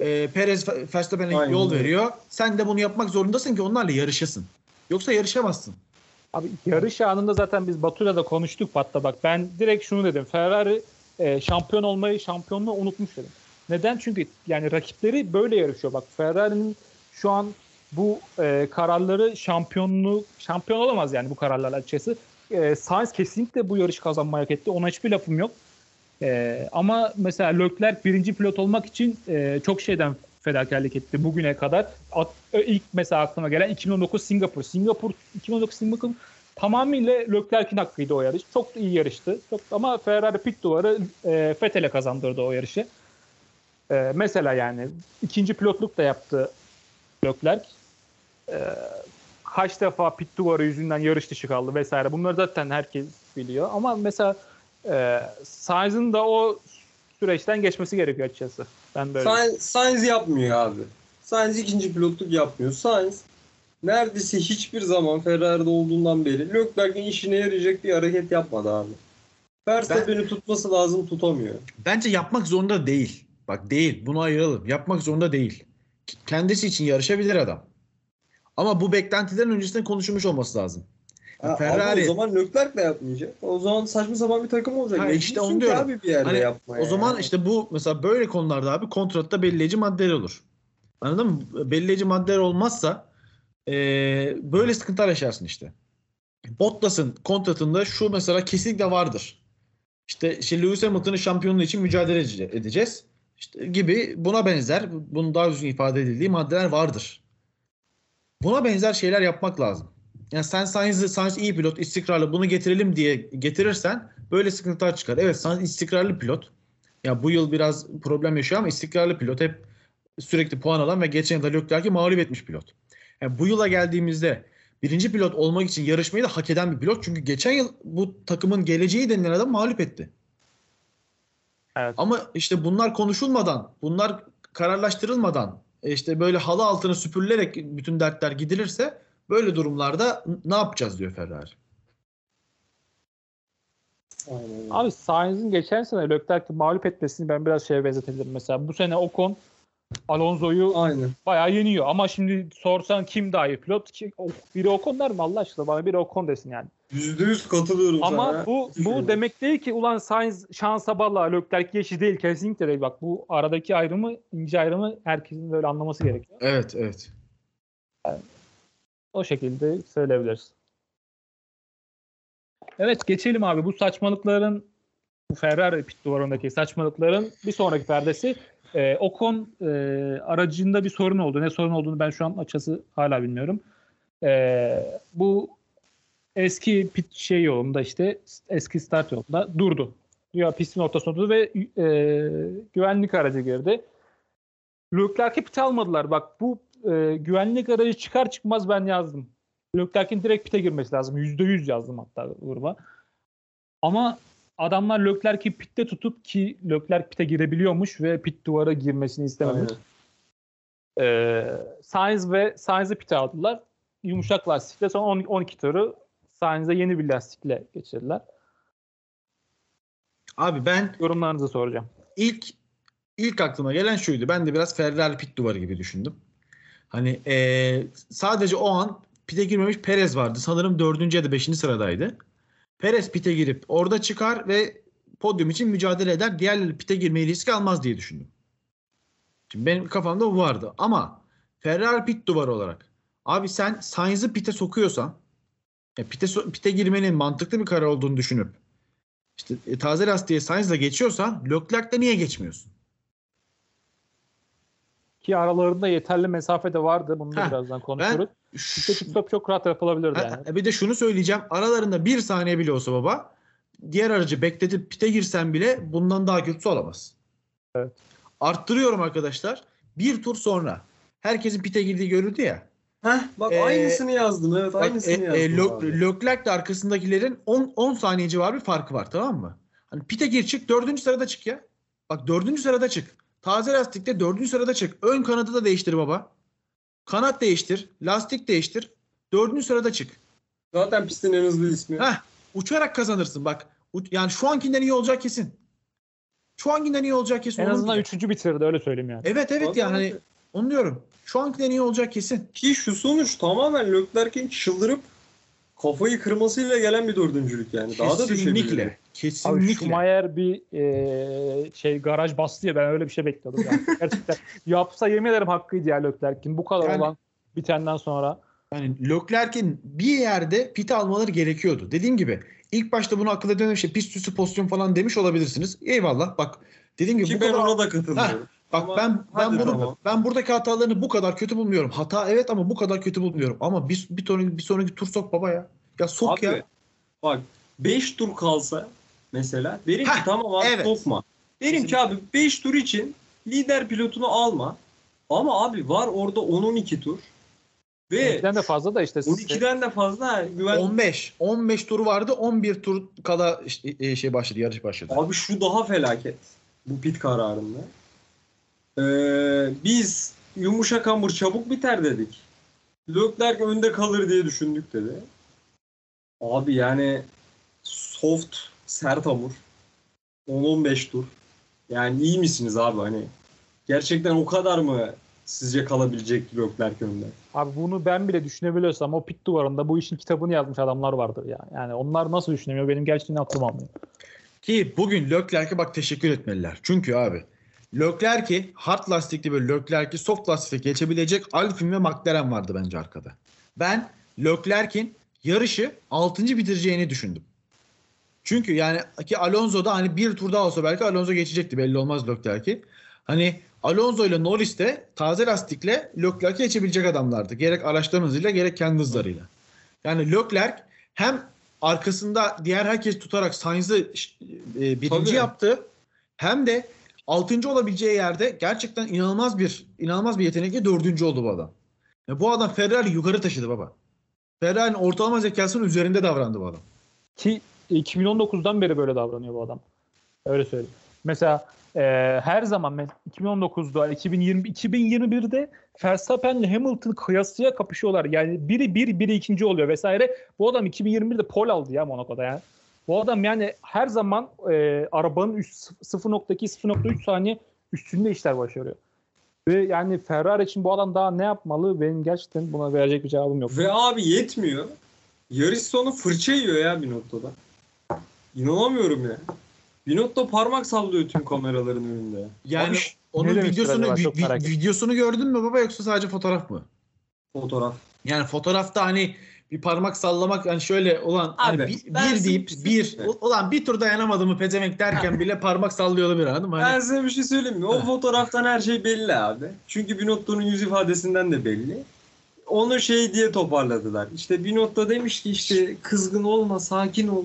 E, Perez Verstappen'e yol veriyor. Sen de bunu yapmak zorundasın ki onlarla yarışasın. Yoksa yarışamazsın. Abi yarış anında zaten biz Batu'yla da konuştuk hatta bak ben direkt şunu dedim. Ferrari e, şampiyon olmayı şampiyonluğu unutmuş dedim. Neden? Çünkü yani rakipleri böyle yarışıyor. Bak Ferrari'nin şu an bu e, kararları şampiyonluğu şampiyon olamaz yani bu kararlarla açıkçası. E, Sainz kesinlikle bu yarışı kazanmayı hak etti. Ona hiçbir lafım yok. E, ama mesela Leclerc birinci pilot olmak için e, çok şeyden fedakarlık etti bugüne kadar. At, e, ilk mesela aklıma gelen 2019 Singapur. Singapur 2019 Singapur tamamıyla Leclerc'in hakkıydı o yarış. Çok iyi yarıştı. Çok, ama Ferrari pit duvarı e, Vettel'e kazandırdı o yarışı. E, mesela yani ikinci pilotluk da yaptı Leclerc. E, kaç defa pit duvarı yüzünden yarış dışı kaldı vesaire. Bunları zaten herkes biliyor. Ama mesela e, Sainz'ın da o süreçten geçmesi gerekiyor açıkçası. Ben böyle. Sainz, Sainz yapmıyor abi. Sainz ikinci pilotluk yapmıyor. Sainz neredeyse hiçbir zaman Ferrari'de olduğundan beri Leclerc'in işine yarayacak bir hareket yapmadı abi. Verstappen'i tutması lazım tutamıyor. Bence yapmak zorunda değil. Bak değil. Bunu ayıralım. Yapmak zorunda değil. Kendisi için yarışabilir adam. Ama bu beklentilerin öncesinde konuşulmuş olması lazım. Ha, Ferrari- o zaman Leclerc de yapmayacak. O zaman saçma sapan bir takım olacak. Ha, işte onu diyorum. Abi bir yerde Hani yapmaya. o zaman yani. işte bu mesela böyle konularda abi kontratta belirleyici maddeler olur. Anladın mı? Belirleyici maddeler olmazsa eee, böyle sıkıntılar yaşarsın işte. Bottas'ın kontratında şu mesela kesinlikle vardır. İşte, işte Lewis Hamilton'ın şampiyonluğu için mücadele ede- edeceğiz. İşte gibi buna benzer, bunun daha düzgün ifade edildiği maddeler vardır. Buna benzer şeyler yapmak lazım. Yani sen Sainz'ı, Sainz iyi pilot, istikrarlı bunu getirelim diye getirirsen böyle sıkıntılar çıkar. Evet Sainz istikrarlı pilot. Ya bu yıl biraz problem yaşıyor ama istikrarlı pilot. Hep sürekli puan alan ve geçen yılda Leclerc'i mağlup etmiş pilot. Yani bu yıla geldiğimizde birinci pilot olmak için yarışmayı da hak eden bir pilot. Çünkü geçen yıl bu takımın geleceği denilen adam mağlup etti. Evet. Ama işte bunlar konuşulmadan, bunlar kararlaştırılmadan e, işte böyle halı altına süpürülerek bütün dertler gidilirse böyle durumlarda ne yapacağız diyor Ferrari. Aynen. Abi Sainz'in geçen sene Leclerc'i mağlup etmesini ben biraz şeye benzetebilirim. Mesela bu sene Ocon Alonso'yu Aynen. bayağı yeniyor. Ama şimdi sorsan kim daha iyi pilot? Ki, o- biri Ocon der mi Allah aşkına? Bana biri Ocon desin yani. Yüzde yüz katılıyorum Ama sana. bu bu Düşünüyorum. demek değil ki ulan Sainz şansa bala Leclerc geçi değil. Kesinlikle değil. Bak bu aradaki ayrımı, ince ayrımı herkesin böyle anlaması gerekiyor. Evet, evet. O şekilde söyleyebiliriz. Evet geçelim abi. Bu saçmalıkların bu Ferrari pit duvarındaki saçmalıkların bir sonraki perdesi e, Ocon e, aracında bir sorun oldu. Ne sorun olduğunu ben şu an açısı hala bilmiyorum. E, bu eski pit şey yolunda işte eski start yolunda durdu. Ya pistin ortasında durdu ve e, güvenlik aracı girdi. Leclerc'i pit almadılar. Bak bu e, güvenlik aracı çıkar çıkmaz ben yazdım. Leclerc'in direkt pite girmesi lazım. %100 yazdım hatta gruba. Ama adamlar Leclerc'i pitte tutup ki Leclerc pite girebiliyormuş ve pit duvara girmesini istememiş. Ee, Sainz ve Sainz'i pite aldılar. Yumuşak lastikle sonra 12, 12 turu Sainz'e yeni bir lastikle geçirdiler. Abi ben Yorumlarınızı soracağım. ilk ilk aklıma gelen şuydu. Ben de biraz Ferrari pit duvarı gibi düşündüm. Hani eee, sadece o an pite girmemiş Perez vardı. Sanırım dördüncü ya da beşinci sıradaydı. Perez pite girip orada çıkar ve podyum için mücadele eder. Diğerleri pite girmeyi riske almaz diye düşündüm. Şimdi benim kafamda bu vardı. Ama Ferrari pit duvarı olarak abi sen Sainz'ı pite sokuyorsan Ya pite, so- pite girmenin mantıklı bir karar olduğunu düşünüp işte e, taze lastiğe Sainz'la geçiyorsan Leclerc'le niye geçmiyorsun? Ki aralarında yeterli mesafe de vardı. Bunu da birazdan konuşuruz. Pit stop çok rahat yapılabilirdi Ha, yani. ha, bir de şunu söyleyeceğim. Aralarında bir saniye bile olsa baba diğer aracı bekletip pite girsen bile bundan daha kötüsü olamaz. Evet. Arttırıyorum arkadaşlar. Bir tur sonra herkesin pite girdiği görüldü ya. Heh, bak Ee, aynısını yazdım evet Bak, aynısını e, yazdım. e. Leclerc de arkasındakilerin 10, 10 saniye civarı bir farkı var tamam mı? Hani pite gir çık dördüncü sırada çık ya. Bak dördüncü sırada çık. Taze lastikte dördüncü sırada çık. Ön kanadı da değiştir baba. Kanat değiştir. Lastik değiştir. Dördüncü sırada çık. Zaten pistin en hızlı ismi. Heh, uçarak kazanırsın bak. Yani şu ankinden iyi olacak kesin. Şu ankinden iyi olacak kesin. En azından diyeceğim. üçüncü bitirdi öyle söyleyeyim yani. Evet evet Tabii, yani hani onu diyorum. Şu ankinden iyi olacak kesin. Ki şu sonuç tamamen Leclerc'in çıldırıp kafayı kırmasıyla gelen bir dördüncülük yani. Daha da düşebilir. Kesinlikle. Abi Kesinlikle. Schumacher bir e, şey garaj bastı ya ben öyle bir şey bekliyordum yani. <laughs> Gerçekten yapsa yemin ederim hakkıydı ya Leclerc'in bu kadar Yani- olan bitenden sonra. Yani Leclerc'in bir yerde pit almaları gerekiyordu. Dediğim gibi ilk başta bunu akıl eden işte pist üstü pozisyon falan demiş olabilirsiniz. Eyvallah bak dediğim gibi Ki bu ben kadar ona da katılıyorum. Bak Ama ben ben bunu tamam. ben buradaki hatalarını bu kadar kötü bulmuyorum. Hata evet ama bu kadar kötü bulmuyorum. Ama bir bir sonraki bir sonraki tur sok baba ya. Ya sok Abi, ya. Bak 5 tur kalsa mesela derim ki Heh, tamam abi evet. sokma. Derim ki abi 5 tur için lider pilotunu alma. Ama abi var orada 10-12 tur. Ve 12'den de fazla da işte. 12'den de fazla güven 15 15 turu vardı. 11 tur kala işte, e, şey başladı, yarış başladı. Abi şu daha felaket. Bu pit kararında. Ee, biz yumuşak hamur çabuk biter dedik. Leclerc önde kalır diye düşündük dedi. Abi yani soft, sert hamur. 10-15 tur. Yani iyi misiniz abi hani? Gerçekten o kadar mı sizce kalabilecek Leclerc önde? Abi bunu ben bile düşünebiliyorsam o pit duvarında bu işin kitabını yazmış adamlar vardır ya. Yani onlar nasıl düşünemiyor benim gerçekten aklım almıyor. Ki bugün Leclerc'e bak teşekkür etmeliler. Çünkü abi Leclerc'i hard lastikli böyle Leclerc'i soft lastikle geçebilecek Alpine ve McLaren vardı bence arkada. Ben Leclerc'in yarışı 6. bitireceğini düşündüm. Çünkü yani ki Alonso da hani bir tur daha olsa belki Alonso geçecekti belli olmaz Leclerc'i. Hani Alonso ile Norris de taze lastikle Leclerc'i geçebilecek adamlardı. Gerek araçların hızıyla gerek kendi hızlarıyla. Yani Leclerc hem arkasında diğer herkes tutarak Sainz'ı e, birinci Tabii. yaptı. Hem de altıncı olabileceği yerde gerçekten inanılmaz bir inanılmaz bir yetenekle dördüncü oldu bu adam. Ya bu adam Ferrari yukarı taşıdı baba. Ferrari'nin ortalama zekasının üzerinde davrandı bu adam. Ki 2019'dan beri böyle davranıyor bu adam. Öyle söyleyeyim. Mesela e, her zaman mes- 2019'da 2020 2021'de Verstappen ile Hamilton kıyasıya kapışıyorlar. Yani biri bir biri ikinci oluyor vesaire. Bu adam 2021'de pole aldı ya Monaco'da ya. Bu adam yani her zaman e, arabanın üst 0.2 0.3 saniye üstünde işler başarıyor. Ve yani Ferrari için bu adam daha ne yapmalı? Benim gerçekten buna verecek bir cevabım yok. Ve abi yetmiyor. Yarış sonu fırça yiyor ya Binotto'da. İnanamıyorum ya. Binotto parmak sallıyor tüm kameraların önünde. Yani Abi, onun videosunu vi- videosunu gördün mü baba yoksa sadece fotoğraf mı? fotoğraf. Yani fotoğrafta hani bir parmak sallamak hani şöyle olan hani Abi, bir, ben bir deyip bir şey bir ulan bir tur dayanamadı mı pezemek derken bile parmak sallıyordu bir anladın mı? Ben Hani, size bir şey söyleyeyim mi? O fotoğraftan her şey belli abi. Çünkü Binotto'nun yüz ifadesinden de belli. Onu şey diye toparladılar. İşte Binotto demiş ki işte kızgın olma, sakin ol.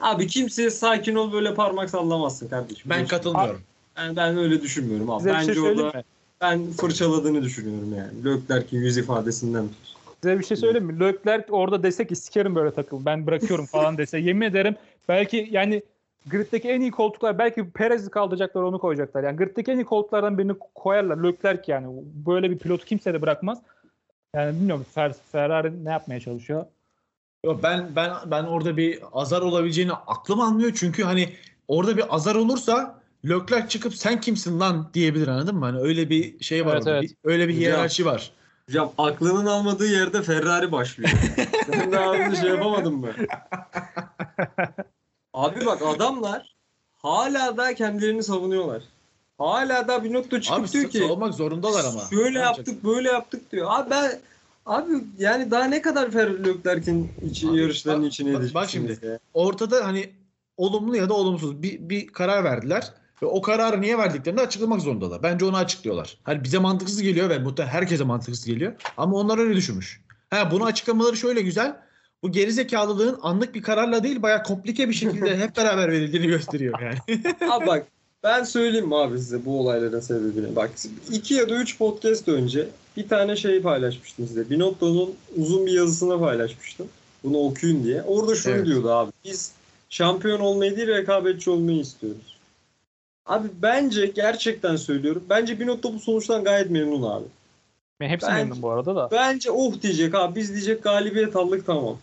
Abi kimseye sakin ol böyle parmak sallamazsın kardeşim. ben katılmıyorum. Ben, ben öyle düşünmüyorum abi. Size bir Bence şey orada mi? ben fırçaladığını düşünüyorum yani. Leclerc'in yüz ifadesinden tut. Size bir şey söyleyeyim mi? Leclerc orada dese ki sikerim böyle takıl. Ben bırakıyorum falan dese. Yemin ederim belki yani griddeki en iyi koltuklar belki Perez'i kaldıracaklar onu koyacaklar. Yani griddeki en iyi koltuklardan birini koyarlar. Leclerc yani. Böyle bir pilotu kimse de bırakmaz. Yani bilmiyorum Fer- Ferrari ne yapmaya çalışıyor. Yok, ben ben ben orada bir azar olabileceğini aklım almıyor çünkü hani orada bir azar olursa Leclerc çıkıp sen kimsin lan diyebilir anladın mı? Hani öyle bir şey var Evet, orada. evet. Bir- öyle bir hiyerarşi var. Hocam aklının almadığı yerde Ferrari başlıyor. <laughs> ben daha bunu şey yapamadım mı? Abi bak adamlar hala da kendilerini savunuyorlar. Hala da Binotto çıkıp Abi diyor ki savunmak zorundalar ama. yapacak? yaptık böyle yaptık diyor. Abi ben Abi yani daha ne kadar Ferrari Leclerc'in içi, Abi, yarışlarının bak- içine bak- bak edeceksiniz şimdi. ya? Ortada hani olumlu ya da olumsuz bir, bir karar verdiler. Ve o kararı niye verdiklerini açıklamak zorundalar. Bence onu açıklıyorlar. Hani bize mantıksız geliyor ve muhtemelen herkese mantıksız geliyor. Ama onlar öyle düşünmüş. Ha, bunu açıklamaları şöyle güzel. Bu gerizekalılığın anlık bir kararla değil bayağı komplike bir şekilde <laughs> hep beraber verildiğini gösteriyor yani. <laughs> Abi bak ben söyleyeyim mi abi size bu olayların sebebini. Bak iki ya da üç podcast önce bir tane şey paylaşmıştım size. Binotto'nun uzun bir yazısını paylaşmıştım. Bunu okuyun diye. Orada şunu Evet. diyordu abi. Biz şampiyon olmayı değil rekabetçi olmayı istiyoruz. Abi bence gerçekten söylüyorum. Bence Binotto bu sonuçtan gayet memnun abi. Ben hepsi Ben- memnun bu arada da. Bence oh diyecek abi biz diyecek galibiyet aldık tamam.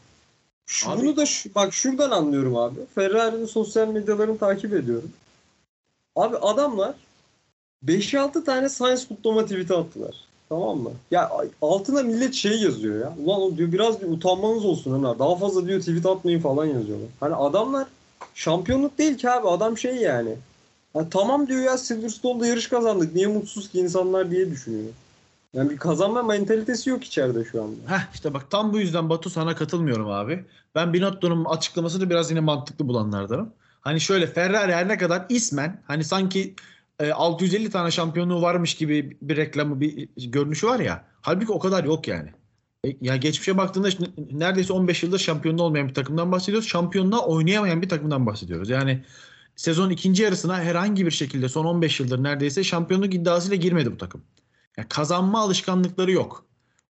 Şu, Abi- Bunu da şu- bak şuradan anlıyorum abi. Ferrari'nin sosyal medyalarını takip ediyorum. Abi adamlar 5-6 tane Science kutlama tweet'i attılar. Tamam mı? Ya altına millet şey yazıyor ya. Ulan o diyor biraz bir utanmanız olsun Ömer. Daha fazla diyor tweet atmayın falan yazıyorlar. Hani adamlar şampiyonluk değil ki abi. Adam şey yani. Ha, tamam diyor ya Silverstone'da yarış kazandık. Niye mutsuz ki insanlar diye düşünüyor. Yani bir kazanma mentalitesi yok içeride şu anda. Heh işte bak tam bu yüzden Batu sana katılmıyorum abi. Ben Binotto'nun açıklamasını biraz yine mantıklı bulanlardanım. Hani şöyle Ferrari her ne kadar ismen hani sanki e, 650 tane şampiyonluğu varmış gibi bir reklamı bir görünüşü var ya. Halbuki o kadar yok yani. E, ya geçmişe baktığında neredeyse 15 yıldır şampiyonluğu olmayan bir takımdan bahsediyoruz. Şampiyonluğa oynayamayan bir takımdan bahsediyoruz. Yani sezon ikinci yarısına herhangi bir şekilde son 15 yıldır neredeyse şampiyonluk iddiasıyla girmedi bu takım. Yani kazanma alışkanlıkları yok.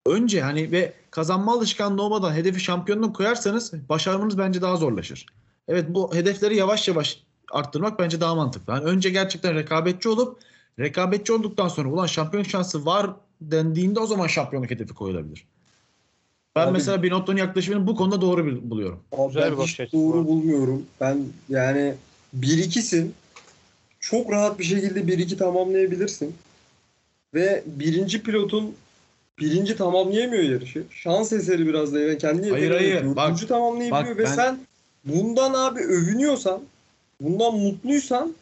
Önce hani ve kazanma alışkanlığı olmadan hedefi şampiyonluk koyarsanız başarmanız bence daha zorlaşır. Evet bu hedefleri yavaş yavaş arttırmak bence daha mantıklı. Yani önce gerçekten rekabetçi olup rekabetçi olduktan sonra ulan şampiyon şansı var dendiğinde o zaman şampiyonluk hedefi koyulabilir. Ben Abi- mesela Binotto'nun yaklaşımını bu konuda doğru buluyorum. Abi ben hiç doğru bulmuyorum. Ben yani 1-2'sin. Çok rahat bir şekilde 1-2 tamamlayabilirsin. Ve birinci pilotun birinci tamamlayamıyor yarışı. Şans eseri biraz da yani kendi Hayır, yeteneği hayır. Bak, Dördüncü tamamlayabiliyor bak ve ben- sen bundan abi övünüyorsan bundan mutluysan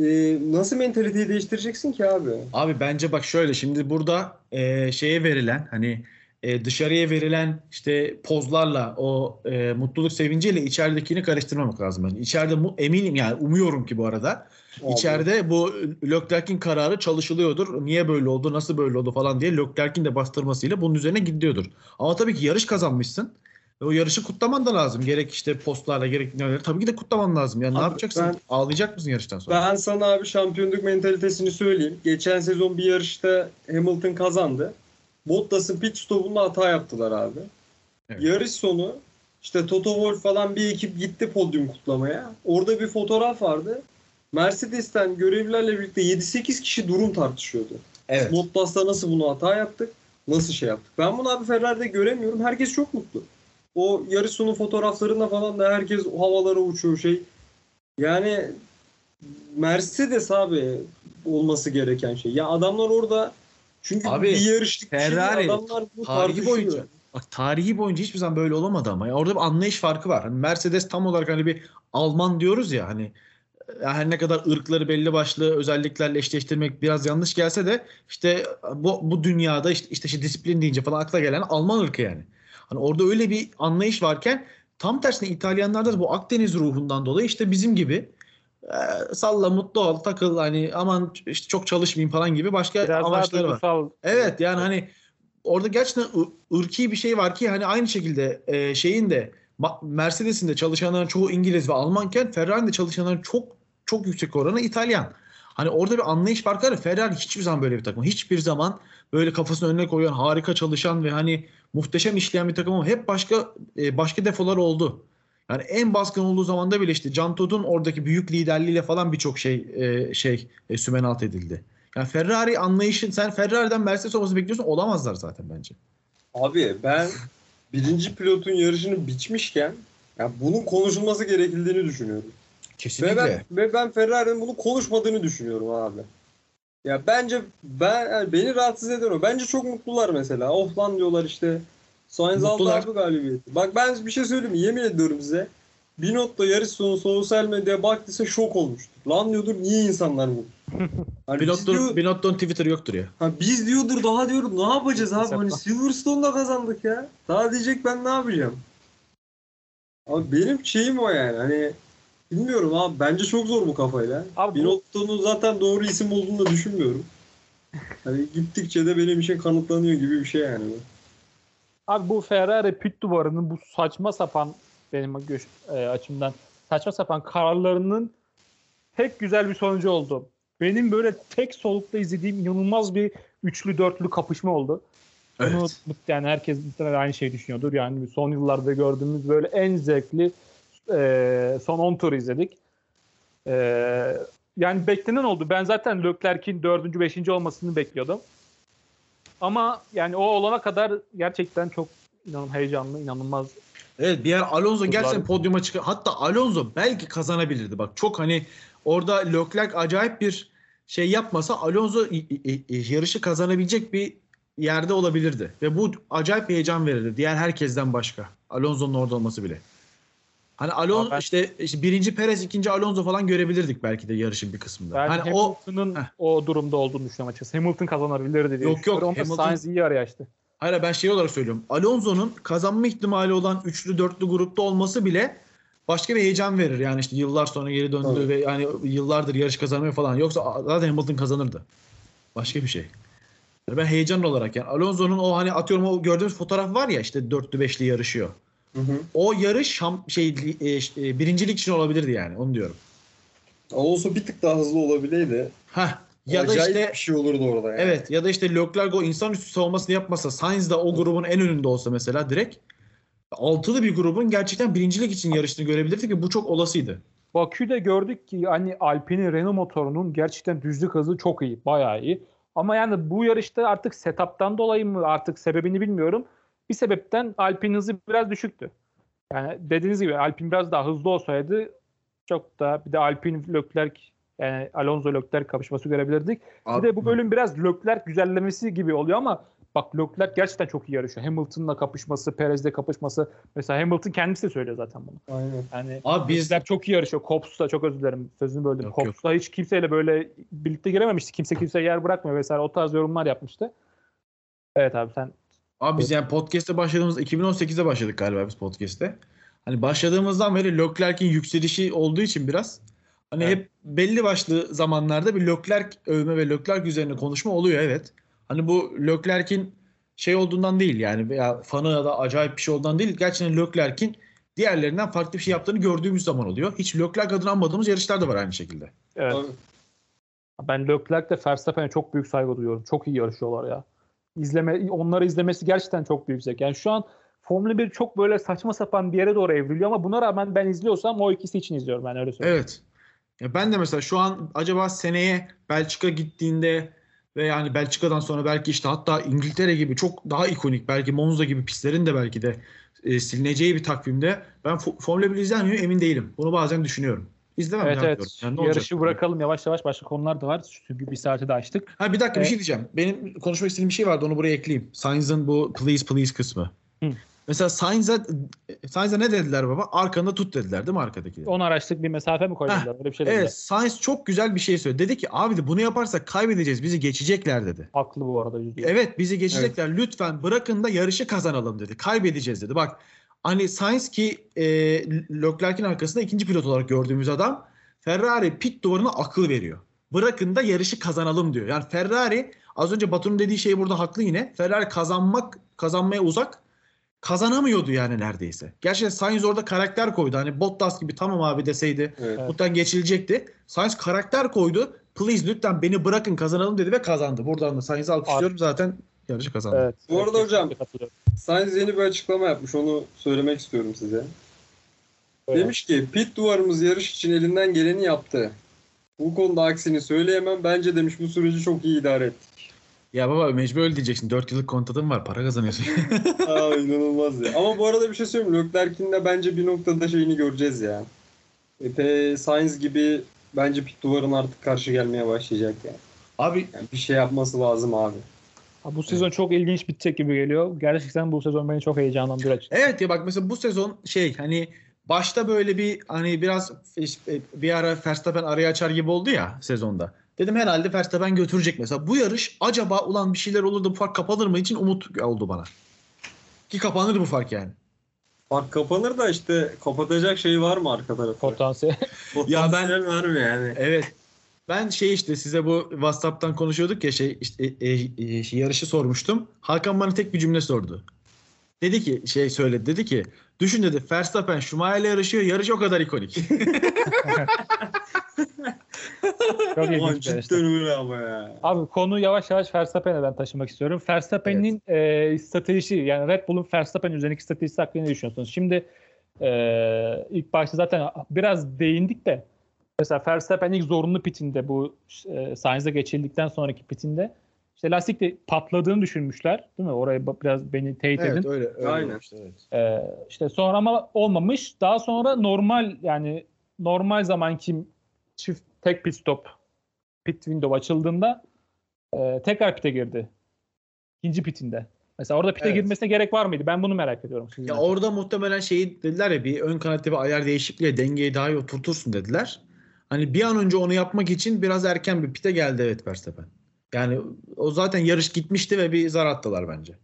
e, nasıl mentaliteyi değiştireceksin ki abi? Abi bence bak şöyle şimdi burada e, şeye verilen hani e, dışarıya verilen işte pozlarla o e, mutluluk sevinciyle içeridekini karıştırmamak lazım. Yani içeride mu- eminim yani umuyorum ki bu arada Abi. içeride bu Leclerc'in kararı çalışılıyordur. Niye böyle oldu, nasıl böyle oldu falan diye Leclerc'in de bastırmasıyla bunun üzerine gidiyordur. Ama tabii ki yarış kazanmışsın. O yarışı kutlaman da lazım. Gerek işte postlarla gerek neler. Tabii ki de kutlaman lazım. Yani ne Abi yapacaksın? ben- Ağlayacak mısın yarıştan sonra? Ben sana abi şampiyonluk mentalitesini söyleyeyim. Geçen sezon bir yarışta Hamilton kazandı. Bottas'ın pit stopunda hata yaptılar abi. Evet. Yarış sonu işte Toto Wolff falan bir ekip gitti podyum kutlamaya. Orada bir fotoğraf vardı. Mercedes'ten görevlilerle birlikte 7-8 kişi durum tartışıyordu. Evet. Bottas'ta nasıl bunu hata yaptık? Nasıl şey yaptık? Ben bunu abi Ferrari'de göremiyorum. Herkes çok mutlu. O yarış sonu fotoğraflarında falan da herkes havalara uçuyor şey. Yani Mercedes abi olması gereken şey. Ya adamlar orada çünkü Abi, bir yarışlık Ferrari adamlar bunu tarihi boyunca bak tarihi boyunca hiçbir zaman böyle olamadı ama ya orada bir anlayış farkı var. Hani Mercedes tam olarak hani bir Alman diyoruz ya hani her ne kadar ırkları belli başlı özelliklerle eşleştirmek biraz yanlış gelse de işte bu, bu dünyada işte, işte işte disiplin deyince falan akla gelen Alman ırkı yani. Hani orada öyle bir anlayış varken tam tersine İtalyanlarda da bu Akdeniz ruhundan dolayı işte bizim gibi e, salla mutlu ol takıl hani aman işte çok çalışmayayım falan gibi başka Biraz amaçları var. duygusal. Evet yani hani orada gerçekten ırki bir şey var ki hani aynı şekilde e, şeyin de Mercedes'in de çalışanların çoğu İngiliz ve Almanken Ferrari'nin de çalışanların çok çok yüksek oranı İtalyan. Hani orada bir anlayış farkı var. Ferrari hiçbir zaman böyle bir takım. Hiçbir zaman böyle kafasını önüne koyan, harika çalışan ve hani muhteşem işleyen bir takım ama hep başka e, başka defolar oldu. Yani en baskın olduğu zamanda bile işte Can Todd'un oradaki büyük liderliğiyle falan birçok şey e, şey e, sümen alt edildi. Yani Ferrari anlayışın sen Ferrari'den Mercedes olması bekliyorsun olamazlar zaten bence. Abi ben birinci pilotun yarışını biçmişken ya bunun konuşulması gerekildiğini düşünüyorum. Ve ben, ve ben Ferrari'nin bunu konuşmadığını düşünüyorum abi. Ya bence ben yani beni rahatsız eden o. Bence çok mutlular mesela. Oh lan diyorlar işte. Sainz aldı abi galibiyeti. Bak ben bir şey söyleyeyim mi? Yemin ediyorum size. Binotto yarış sonu sosyal medyaya baktıysa şok olmuştur. Lan diyordur niye insanlar bu? <laughs> Hani biz, Binotto, diyor, Binotto'nun Twitter yoktur ya. ha, biz diyordur daha diyorum ne yapacağız abi? Hesapla. Hani Silverstone'da kazandık ya. Daha diyecek ben ne yapacağım? Abi benim şeyim o yani. Hani bilmiyorum abi. Bence çok zor bu kafayla. Abi bu- Binotto'nun zaten doğru isim olduğunu da düşünmüyorum. Hani gittikçe de benim için kanıtlanıyor gibi bir şey yani. bu. Abi bu Ferrari pit duvarının bu saçma sapan benim e, açımdan saçma sapan kararlarının tek güzel bir sonucu oldu. Benim böyle tek solukta izlediğim inanılmaz bir üçlü dörtlü kapışma oldu. Bunu Evet. yani herkes muhtemelen aynı şeyi düşünüyordur. Yani son yıllarda gördüğümüz böyle en zevkli e, son 10 tur izledik. E, yani beklenen oldu. Ben zaten Leclerc'in 4. 5. olmasını bekliyordum. Ama yani o olana kadar gerçekten çok inanın heyecanlı, inanılmaz. Evet bir yer Alonso gerçekten podyuma çıkar. Hatta Alonso belki kazanabilirdi. Bak çok hani orada Leclerc acayip bir şey yapmasa Alonso yarışı kazanabilecek bir yerde olabilirdi. Ve bu acayip heyecan verirdi. Diğer herkesten başka. Alonso'nun orada olması bile. Hani Alonso ben- işte, işte birinci Perez, ikinci Alonso falan görebilirdik belki de yarışın bir kısmında. Ben hani o Hamilton'ın Heh. o, durumda olduğunu düşünüyorum açıkçası. Hamilton kazanabilirdi diye Yok, yok. Ama Hamilton- Sainz iyi araya açtı. Hayır ben şey olarak söylüyorum. Alonso'nun kazanma ihtimali olan üçlü dörtlü grupta olması bile başka bir heyecan verir. Yani işte yıllar sonra geri döndü Tabii. ve yani yıllardır yarış kazanmıyor falan. Yoksa zaten Hamilton kazanırdı. Başka bir şey. Yani ben heyecan olarak yani Alonso'nun o hani atıyorum o gördüğümüz fotoğraf var ya işte dörtlü beşli yarışıyor. Hı hı. O yarış şam, şey e, e, birincilik için olabilirdi yani onu diyorum. Alonso bir tık daha hızlı olabileydi. Heh. Ya da Acayip işte bir şey olurdu orada yani. Evet ya da işte Leclerc o insanüstü savunmasını yapmasa Sainz de o grubun en önünde olsa mesela direkt altılı bir grubun gerçekten birincilik için yarıştığını görebilirdik ki bu çok olasıydı. Bakü'de gördük ki hani Alpine'in Renault motorunun gerçekten düzlük hızı çok iyi, bayağı iyi. Ama yani bu yarışta artık setup'tan dolayı mı artık sebebini bilmiyorum. Bir sebepten Alpine hızı biraz düşüktü. Yani dediğiniz gibi Alpine biraz daha hızlı olsaydı çok da bir de Alpine Leclerc yani Alonso Leclerc kapışması görebilirdik. Bir de bu bölüm biraz Leclerc güzellemesi gibi oluyor ama bak Leclerc gerçekten çok iyi yarışıyor. Hamilton'la kapışması, Perez'le kapışması. Mesela Hamilton kendisi de söylüyor zaten bunu. Aynen. Yani Abi biz Bizler çok iyi yarışıyor. Kops'ta çok özür dilerim sözünü böldüm. Yok, yok. Kops'ta hiç kimseyle böyle birlikte girememişti. Kimse kimseye yer bırakmıyor vesaire. O tarz yorumlar yapmıştı. Evet abi sen Abi biz yani podcast'e başladığımız 2018'de başladık galiba biz podcast'te. Hani başladığımızdan beri Leclerc'in yükselişi olduğu için biraz hani Evet. hep belli başlı zamanlarda bir Leclerc övme ve Leclerc üzerine konuşma oluyor evet. Hani bu Leclerc'in şey olduğundan değil yani veya fanı ya da acayip bir şey olduğundan değil. Gerçekten Leclerc'in diğerlerinden farklı bir şey yaptığını gördüğümüz zaman oluyor. Hiç Leclerc adını anmadığımız yarışlar da var aynı şekilde. evet. Ben Leclerc'le Verstappen'e çok büyük saygı duyuyorum. Çok iyi yarışıyorlar ya. İzleme, onları izlemesi gerçekten çok büyük zevk. Yani şu an Formula 1 çok böyle saçma sapan bir yere doğru evriliyor ama buna rağmen ben izliyorsam o ikisi için izliyorum ben öyle söyleyeyim. Evet. Ya ben de mesela şu an acaba seneye Belçika gittiğinde ve yani Belçika'dan sonra belki işte hatta İngiltere gibi çok daha ikonik belki Monza gibi pistlerin de belki de e, silineceği bir takvimde ben Fo- Formula 1 izler miyim emin değilim. Bunu bazen düşünüyorum. İzlemem Evet evet. Yani ne olacak? Yarışı bırakalım yavaş yavaş başka konular da var. Çünkü bir saati de açtık. Ha bir dakika bir Evet. şey diyeceğim. Benim konuşmak istediğim bir şey vardı onu buraya ekleyeyim. Sainz'ın bu please please kısmı. Hı. Mesela Sainz'e Sainz'e ne dediler baba? Arkanda tut dediler değil mi arkadaki? 10 araçlık bir mesafe mi koydular? Öyle bir şey dediler. Evet Sainz çok güzel bir şey söyledi. Dedi ki abi de bunu yaparsak kaybedeceğiz bizi geçecekler dedi. Haklı bu arada. Evet bizi geçecekler. Lütfen bırakın da yarışı kazanalım dedi. Kaybedeceğiz dedi. Bak hani Sainz ki e, Leclerc'in arkasında ikinci pilot olarak gördüğümüz adam Ferrari pit duvarına akıl veriyor. Bırakın da yarışı kazanalım diyor. Yani Ferrari az önce Batu'nun dediği şey burada haklı yine. Ferrari kazanmak kazanmaya uzak kazanamıyordu yani neredeyse. Gerçekten Sainz orada karakter koydu. Hani Bottas gibi tamam abi deseydi Evet. muhtemelen geçilecekti. Sainz karakter koydu. Please lütfen beni bırakın kazanalım dedi ve kazandı. Buradan da Sainz'i alkışlıyorum zaten yarışı kazandı. Evet. Bu arada Evet, hocam-. Sainz yeni bir açıklama yapmış. Onu söylemek istiyorum size. Evet. Demiş ki pit duvarımız yarış için elinden geleni yaptı. Bu konuda aksini söyleyemem. Bence demiş bu süreci çok iyi idare ettik. Ya baba mecbur öyle diyeceksin. 4 yıllık kontratın var. Para kazanıyorsun. <laughs> Aa inanılmaz ya. Ama bu arada bir şey söyleyeyim. Leclerc'in de bence bir noktada şeyini göreceğiz ya. Epe Sainz gibi bence pit duvarın artık karşı gelmeye başlayacak yani. Abi yani bir şey yapması lazım abi. Ha, Bu sezon çok ilginç bitecek gibi geliyor. Gerçekten bu sezon beni çok heyecanlandırıyor açıkçası. evet ya bak mesela bu sezon şey hani başta böyle bir hani biraz işte bir ara Verstappen araya açar gibi oldu ya sezonda. Dedim herhalde Verstappen götürecek mesela. Bu yarış acaba ulan bir şeyler olur da bu fark kapanır mı için umut oldu bana. Ki kapanır bu fark yani. Fark kapanır da işte kapatacak şey var mı arka tarafta? Potansiyel. Ya ben- mı yani? Evet. Ben şey işte size bu WhatsApp'tan konuşuyorduk ya şey işte e, e, şey, yarışı sormuştum. Hakan bana tek bir cümle sordu. Dedi ki şey söyledi dedi ki düşün dedi Verstappen Schumacher'le yarışıyor yarış o kadar ikonik. <laughs> Çok Ulan cidden öyle ama ya. Abi konu yavaş yavaş Verstappen'e ben taşımak istiyorum. Verstappen'in e, stratejisi yani Red Bull'un Verstappen üzerindeki stratejisi hakkında ne düşünüyorsunuz? Şimdi e, ilk başta zaten biraz değindik de mesela Verstappen ilk zorunlu pitinde bu e, Sainz'e geçildikten sonraki pitinde işte lastik de patladığını düşünmüşler. Değil mi? Oraya biraz beni teyit edin. evet öyle. öyle Aynen. olmuştu, evet. Ee, işte sonra ama olmamış. Daha sonra normal yani normal zamanki çift tek pit stop pit window açıldığında e, tekrar pite girdi. İkinci pitinde. Mesela orada pite Evet. girmesine gerek var mıydı? Ben bunu merak ediyorum. sizden. Ya orada muhtemelen şeyi dediler ya bir ön kanatta bir ayar değişikliğiyle dengeyi daha iyi oturtursun dediler. Hani bir an önce onu yapmak için biraz erken bir pite geldi evet Verstappen. Yani o zaten yarış gitmişti ve bir zar attılar bence.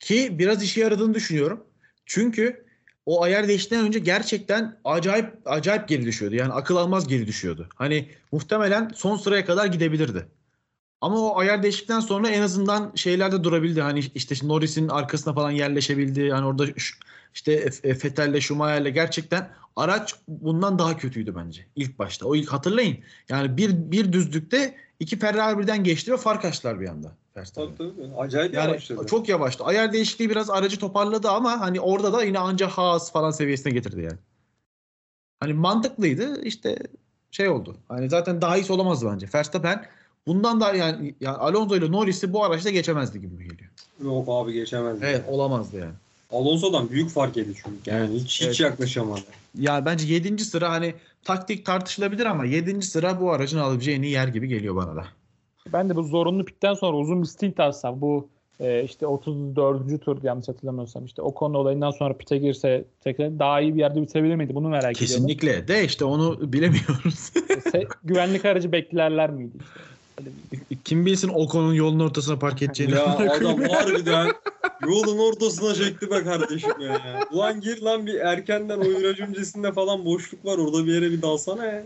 Ki biraz işe yaradığını düşünüyorum. Çünkü o ayar değişikliğinden önce gerçekten acayip acayip geri düşüyordu. Yani akıl almaz geri düşüyordu. Hani muhtemelen son sıraya kadar gidebilirdi. Ama o ayar değişiklikten sonra en azından şeylerde durabildi. Hani işte Norris'in arkasına falan yerleşebildi. Hani orada işte F- Vettel'le Schumacher'le gerçekten araç bundan daha kötüydü bence ilk başta. O ilk hatırlayın. Yani bir bir düzlükte iki Ferrari birden geçti ve fark açtılar bir anda. Verstappen. Tabii tabii. Acayip Yani yavaşladı. çok yavaştı. Ayar değişikliği biraz aracı toparladı ama hani orada da yine ancak Haas falan seviyesine getirdi yani. Hani mantıklıydı işte şey oldu. Hani zaten daha iyisi olamazdı bence. Verstappen bundan da yani, yani Alonso ile Norris'i bu araçta geçemezdi gibi geliyor. Yok abi geçemez. Evet olamazdı yani. Alonso'dan büyük fark yedi çünkü. Yani hiç, hiç Evet. yaklaşamadı. Ya bence 7. sıra hani taktik tartışılabilir ama 7. sıra bu aracın alabileceği en iyi yer gibi geliyor bana da. Ben de bu zorunlu pitten sonra uzun bir stint alsam bu e, işte 34. tur yanlış hatırlamıyorsam işte o konu olayından sonra pite girse tekrar daha iyi bir yerde bitebilir miydi? Bunu merak ediyorum. Kesinlikle de işte onu bilemiyoruz. Se- güvenlik aracı beklerler miydi? işte? Kim bilsin Ocon'un yolun ortasına park edeceğini. Ya <laughs> adam harbiden yolun ortasına çekti be kardeşim ya. Ulan gir lan bir erkenden o viraj öncesinde falan boşluk var. Orada bir yere bir dalsana ya.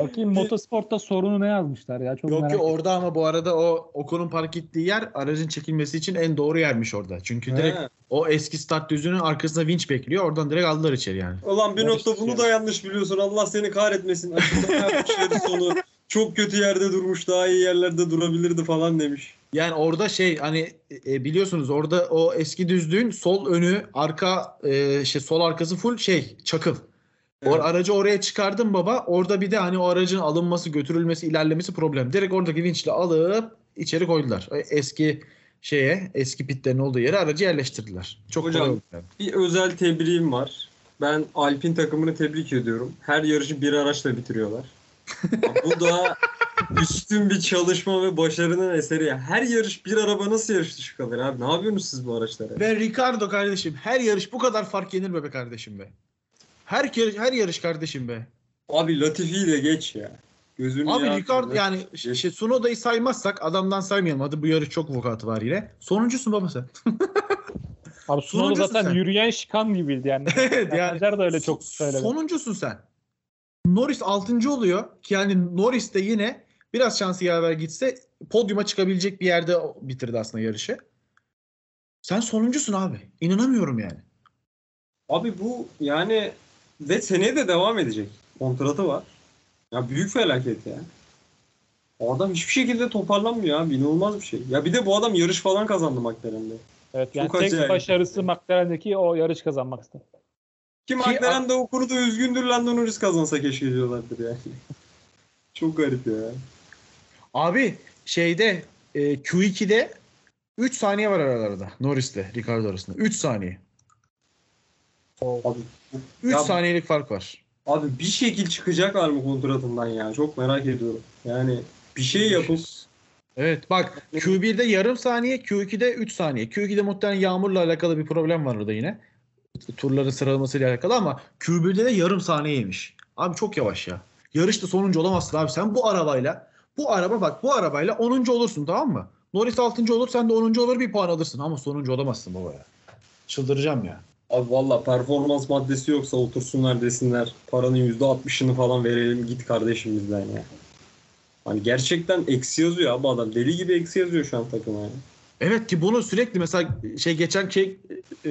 Bakayım motosportta sorunu ne yazmışlar ya? Çok Yok merak ki ettim. orada ama bu arada o Ocon'un park ettiği yer aracın çekilmesi için en doğru yermiş orada. Çünkü direkt He. o eski start düzünün arkasında vinç bekliyor. Oradan direkt aldılar içeri yani. Ulan bir nokta bunu da yanlış biliyorsun. Allah seni kahretmesin. Açıklama sonu. Çok kötü yerde durmuş. Daha iyi yerlerde durabilirdi falan demiş. Yani orada şey hani e, biliyorsunuz orada o eski düzlüğün sol önü arka e, şey sol arkası full şey çakıl. O Evet. aracı oraya çıkardım baba. Orada bir de hani o aracın alınması, götürülmesi, ilerlemesi problem. Direkt oradaki vinçle alıp içeri koydular. O Eski şeye, eski pitlerin olduğu yere aracı yerleştirdiler. Çok Hocam, kolay oldu yani. Bir özel tebriğim var. Ben Alpin takımını tebrik ediyorum. Her yarışı bir araçla bitiriyorlar. Bu da üstün bir çalışma ve başarının eseri. ya. Her yarış bir araba nasıl yarış dışı kalır abi? Ne yapıyorsunuz siz bu araçlara? Ve Ricardo kardeşim her yarış bu kadar fark yenir be be kardeşim be. Her yarış, her yarış kardeşim be. Abi Latifi'yi de geç ya. Gözünü Abi ya- Ricardo yani şey, Sunoda'yı saymazsak adamdan saymayalım. Hadi bu yarış çok vukuatı var yine. Sonuncusun baba sen. Abi Sunoda zaten sen. yürüyen şikan gibiydi yani. <laughs> evet yani. Menajer de öyle çok söyledi. Sonuncusun sen. Norris 6. oluyor ki yani Norris de yine biraz şansı yaver gitse podyuma çıkabilecek bir yerde bitirdi aslında yarışı. Sen sonuncusun abi. İnanamıyorum yani. Abi bu yani ve seneye de devam edecek. Kontratı var. Ya büyük felaket ya. O adam hiçbir şekilde toparlanmıyor abi. İnanılmaz bir şey. Ya bir de bu adam yarış falan kazandı McLaren'de. Evet yani Çok tek acayip. başarısı McLaren'deki o yarış kazanmak istedi. Ki McLaren de o konuda üzgündür Lando Norris kazansa keşke diyorlardır yani. <laughs> Çok garip ya. Abi şeyde e, Q2'de 3 saniye var aralarında Norris'le Ricardo arasında. 3 saniye. Abi, 3 Ya- saniyelik fark var. abi bir şekil çıkacaklar mı kontratından ya? Çok merak ediyorum. Yani bir şey yapıp Evet bak Q1'de yarım saniye, Q2'de 3 saniye. Q2'de muhtemelen yağmurla alakalı bir problem var orada yine. Turların sıralamasıyla alakalı ama Q1'de de yarım saniye yemiş. Abi çok yavaş ya. Yarışta sonuncu olamazsın abi. Sen bu arabayla bu araba bak bu arabayla 10. olursun tamam mı? Norris 6. olur sen de 10. olur bir puan alırsın ama sonuncu olamazsın baba ya. Çıldıracağım ya. Abi valla performans maddesi yoksa otursunlar desinler. Paranın %60'ını falan verelim git kardeşimizden ya. Hani gerçekten eksi yazıyor abi adam. Deli gibi eksi yazıyor şu an takıma ya. Evet ki bunu sürekli mesela şey geçen şey e,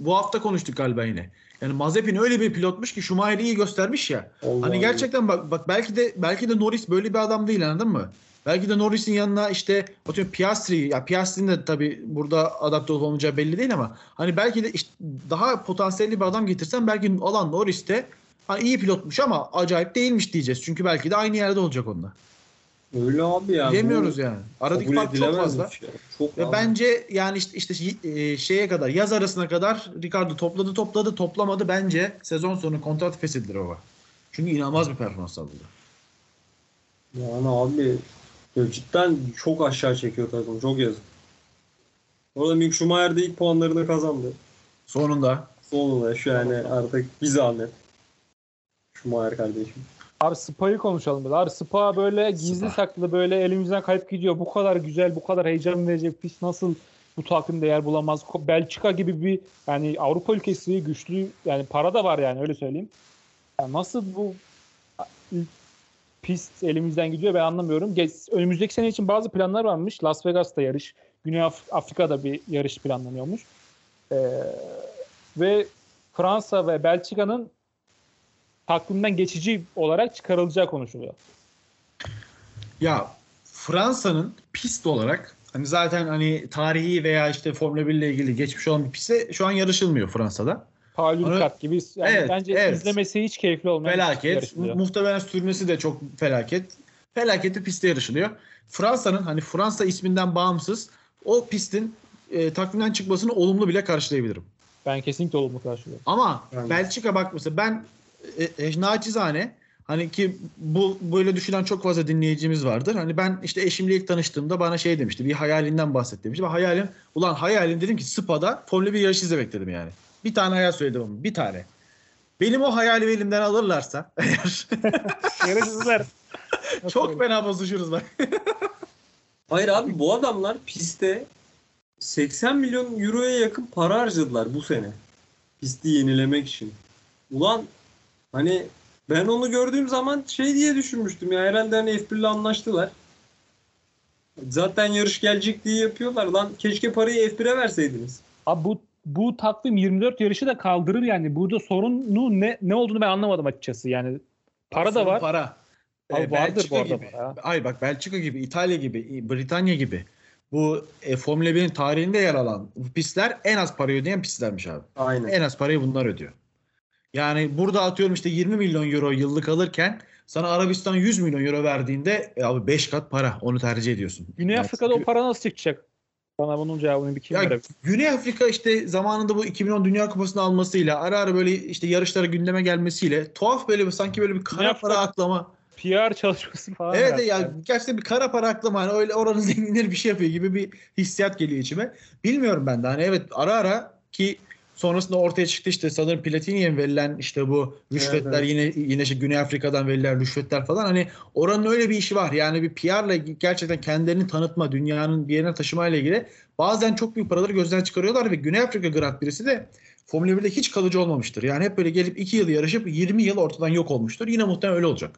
bu hafta konuştuk galiba yine. Yani Mazepin öyle bir pilotmuş ki Schumacher'i iyi göstermiş ya. Allah Hani gerçekten bak bak belki de belki de Norris böyle bir adam değil anladın mı? Belki de Norris'in yanına işte atıyorum Piastri ya Piastri'nin de tabii burada adapte olup olmayacağı belli değil ama hani belki de işte daha potansiyelli bir adam getirsen belki alan Norris de hani iyi pilotmuş ama acayip değilmiş diyeceğiz. Çünkü belki de aynı yerde olacak onunla. Öyle abi ya. Bilemiyoruz yani. Aradaki fark çok fazla. şey. Çok Ve abi. bence yani işte işte e, şeye kadar yaz arasına kadar Ricardo topladı topladı toplamadı bence sezon sonu kontrat feshedilir o. Çünkü inanılmaz bir performans sağladı. Yani abi cidden çok aşağı çekiyor takım. Çok yazık. Orada Mick Schumacher de ilk puanlarını kazandı. Sonunda Sonunda şu yani artık bir zahmet. Schumacher kardeşim. Abi Spa'yı konuşalım biraz. Abi Spa böyle gizli Spa. saklı böyle elimizden kayıp gidiyor. Bu kadar güzel, bu kadar heyecan verecek pist nasıl bu takvimde yer bulamaz? Belçika gibi bir yani Avrupa ülkesi güçlü yani para da var yani öyle söyleyeyim. Yani nasıl bu pist elimizden gidiyor ben anlamıyorum. Ge- Önümüzdeki sene için bazı planlar varmış. Las Vegas'ta yarış, Güney Af- Afrika'da bir yarış planlanıyormuş. Ee, ve Fransa ve Belçika'nın takvimden geçici olarak çıkarılacağı konuşuluyor. ya Fransa'nın pist olarak hani zaten hani tarihi veya işte Formula 1 ile ilgili geçmiş olan bir pistte şu an yarışılmıyor Fransa'da. Paul Onu- Ricard gibi yani Evet, bence evet. izlemesi hiç keyifli olmayan bir Felaket. Muhtemelen sürmesi de çok felaket. Felaketli pistte yarışılıyor. Fransa'nın hani Fransa isminden bağımsız o pistin e, takvimden çıkmasını olumlu bile karşılayabilirim. Ben kesinlikle olumlu karşılıyorum. Ama Yani. Belçika bak mesela ben e, e, naçizane hani ki bu böyle düşünen çok fazla dinleyicimiz vardır. Hani ben işte eşimle ilk tanıştığımda bana şey demişti. Bir hayalinden bahset demişti. Ve hayalim ulan hayalim dedim ki Spa'da Formula 1 yarışı izlemek dedim yani. Bir tane hayal söyledim ama bir tane. Benim o hayalimi elimden alırlarsa <laughs> eğer <laughs> Yarışçılar. <laughs> çok fena bozuşuruz bak. Hayır abi bu adamlar pistte 80 milyon euroya yakın para harcadılar bu sene. Pisti yenilemek için. Ulan hani ben onu gördüğüm zaman şey diye düşünmüştüm ya herhalde hani F1 ile anlaştılar. Zaten yarış gelecek diye yapıyorlar. Lan keşke parayı F1'e verseydiniz. Abi bu bu takvim 24 yarışı da kaldırır yani. Burada sorunu ne ne olduğunu ben anlamadım açıkçası. Yani para da var. Para. Abi Ee, vardır Belçika bu arada gibi. para. Ay bak Belçika gibi, İtalya gibi, Britanya gibi. Bu e, Formula 1'in tarihinde yer alan bu pistler en az parayı ödeyen pistlermiş abi. Aynen. En az parayı bunlar ödüyor. Yani burada atıyorum işte 20 milyon euro yıllık alırken sana Arabistan 100 milyon euro verdiğinde e, abi 5 kat para. Onu tercih ediyorsun. Güney Yani Afrika'da o para nasıl çıkacak? Bana bunun cevabını bir kim Ya verebilir? Güney Afrika işte zamanında bu 2010 Dünya Kupası'nı almasıyla ara ara böyle işte yarışlara gündeme gelmesiyle tuhaf böyle bir sanki böyle bir kara Güney para aklama. PR çalışması falan. Evet herhalde. ya gerçekten bir kara para aklama hani öyle oranın <laughs> zenginleri bir şey yapıyor gibi bir hissiyat geliyor içime. Bilmiyorum ben de hani evet ara ara ki sonrasında ortaya çıktı işte sanırım Platini'ye verilen işte bu rüşvetler Evet, evet. yine yine işte Güney Afrika'dan verilen rüşvetler falan hani oranın öyle bir işi var. Yani bir PR'la gerçekten kendilerini tanıtma, dünyanın bir yerine taşımayla ilgili bazen çok büyük paraları gözden çıkarıyorlar ve Güney Afrika Grand Prix'si de Formula 1'de hiç kalıcı olmamıştır. Yani hep böyle gelip 2 yıl yarışıp 20 yıl ortadan yok olmuştur. Yine muhtemelen öyle olacak.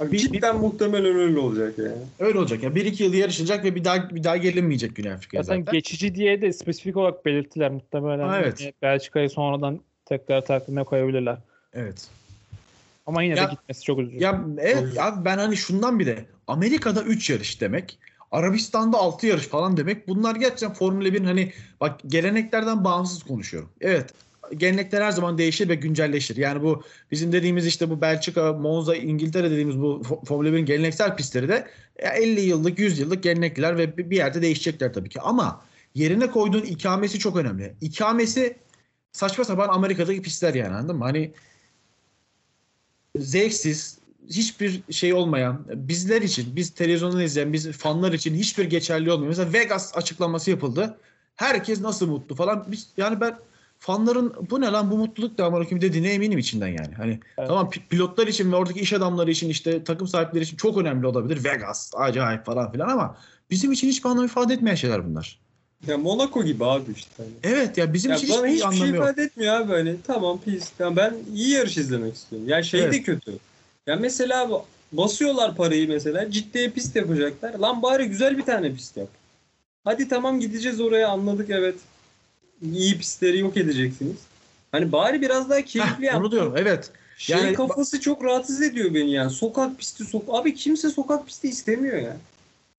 Abi cidden muhtemelen öyle olacak ya. Öyle olacak. Ya bir iki yıl yarışılacak ve bir daha bir daha gelinmeyecek Güney Afrika'ya Zaten zaten. geçici diye de spesifik olarak belirttiler muhtemelen. Ha, evet. Yani Belçika'yı sonradan tekrar takvime koyabilirler. Evet. Ama yine Ya- de gitmesi çok üzücü. Ya evet abi ben hani şundan bir de Amerika'da 3 yarış demek. Arabistan'da 6 yarış falan demek. Bunlar gerçekten Formula 1'in hani bak geleneklerden bağımsız konuşuyorum. Evet gelenekler her zaman değişir ve güncelleşir. Yani bu bizim dediğimiz işte bu Belçika, Monza, İngiltere dediğimiz bu Fo- Formula 1'in geleneksel pistleri de ya 50 yıllık, 100 yıllık gelenekler ve bir yerde değişecekler tabii ki. Ama yerine koyduğun ikamesi çok önemli. İkamesi saçma sapan Amerika'daki pistler yani anladın mı? Hani zevksiz, hiçbir şey olmayan, bizler için, biz televizyondan izleyen, biz fanlar için hiçbir geçerli olmuyor. Mesela Vegas açıklaması yapıldı. Herkes nasıl mutlu falan. Biz, yani ben fanların bu ne lan bu mutluluk da amına koyayım dediğine eminim içinden yani. Hani Evet. tamam pi- pilotlar için ve oradaki iş adamları için işte takım sahipleri için çok önemli olabilir. Vegas acayip falan filan ama bizim için hiçbir anlam ifade etmeyen şeyler bunlar. Ya Monaco gibi abi işte. Evet ya bizim Ya için bana hiçbir hiçbir şey yok. ifade etmiyor abi hani tamam pis. Ya ben iyi yarış izlemek istiyorum. Ya şey de Evet. kötü. Ya mesela basıyorlar parayı mesela ciddiye pist yapacaklar. Lan bari güzel bir tane pist yap. Hadi tamam gideceğiz oraya anladık evet. İyi pistleri yok edeceksiniz. Hani bari biraz daha keyifli yap. onu diyorum evet. Şey Yani- kafası çok rahatsız ediyor beni yani. Sokak pisti sok abi kimse sokak pisti istemiyor ya.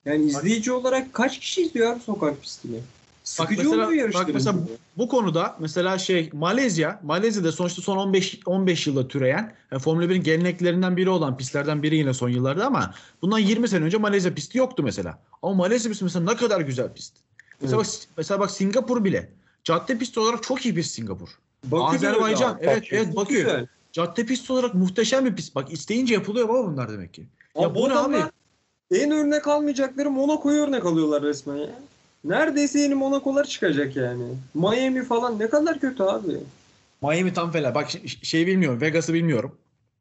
Yani izleyici olarak kaç kişi izliyor abi sokak pistini? Sıkıcı mesela- oluyor yarışların. bak mesela çoğu. Bu konuda mesela şey Malezya, Malezya'da sonuçta son 15 15 yılda türeyen yani Formula 1'in geleneklerinden biri olan pistlerden biri yine son yıllarda ama bundan 20 sene önce Malezya pisti yoktu mesela. Ama Malezya pisti mesela ne kadar güzel pist. Mesela, Evet. bak, mesela bak Singapur bile. Cadde pisti olarak çok iyi pist Singapur. Bakü Azerbaycan, evet, Bakü. evet, Çok Bakü. güzel. Cadde pisti olarak muhteşem bir pist. Bak isteyince yapılıyor baba bunlar demek ki. Ya Abi bu ne abi? En örnek almayacakları Monaco'yu örnek alıyorlar resmen ya. Neredeyse yeni Monaco'lar çıkacak yani. Miami falan ne kadar kötü abi. Miami tam fela. Bak şey bilmiyorum. Vegas'ı bilmiyorum.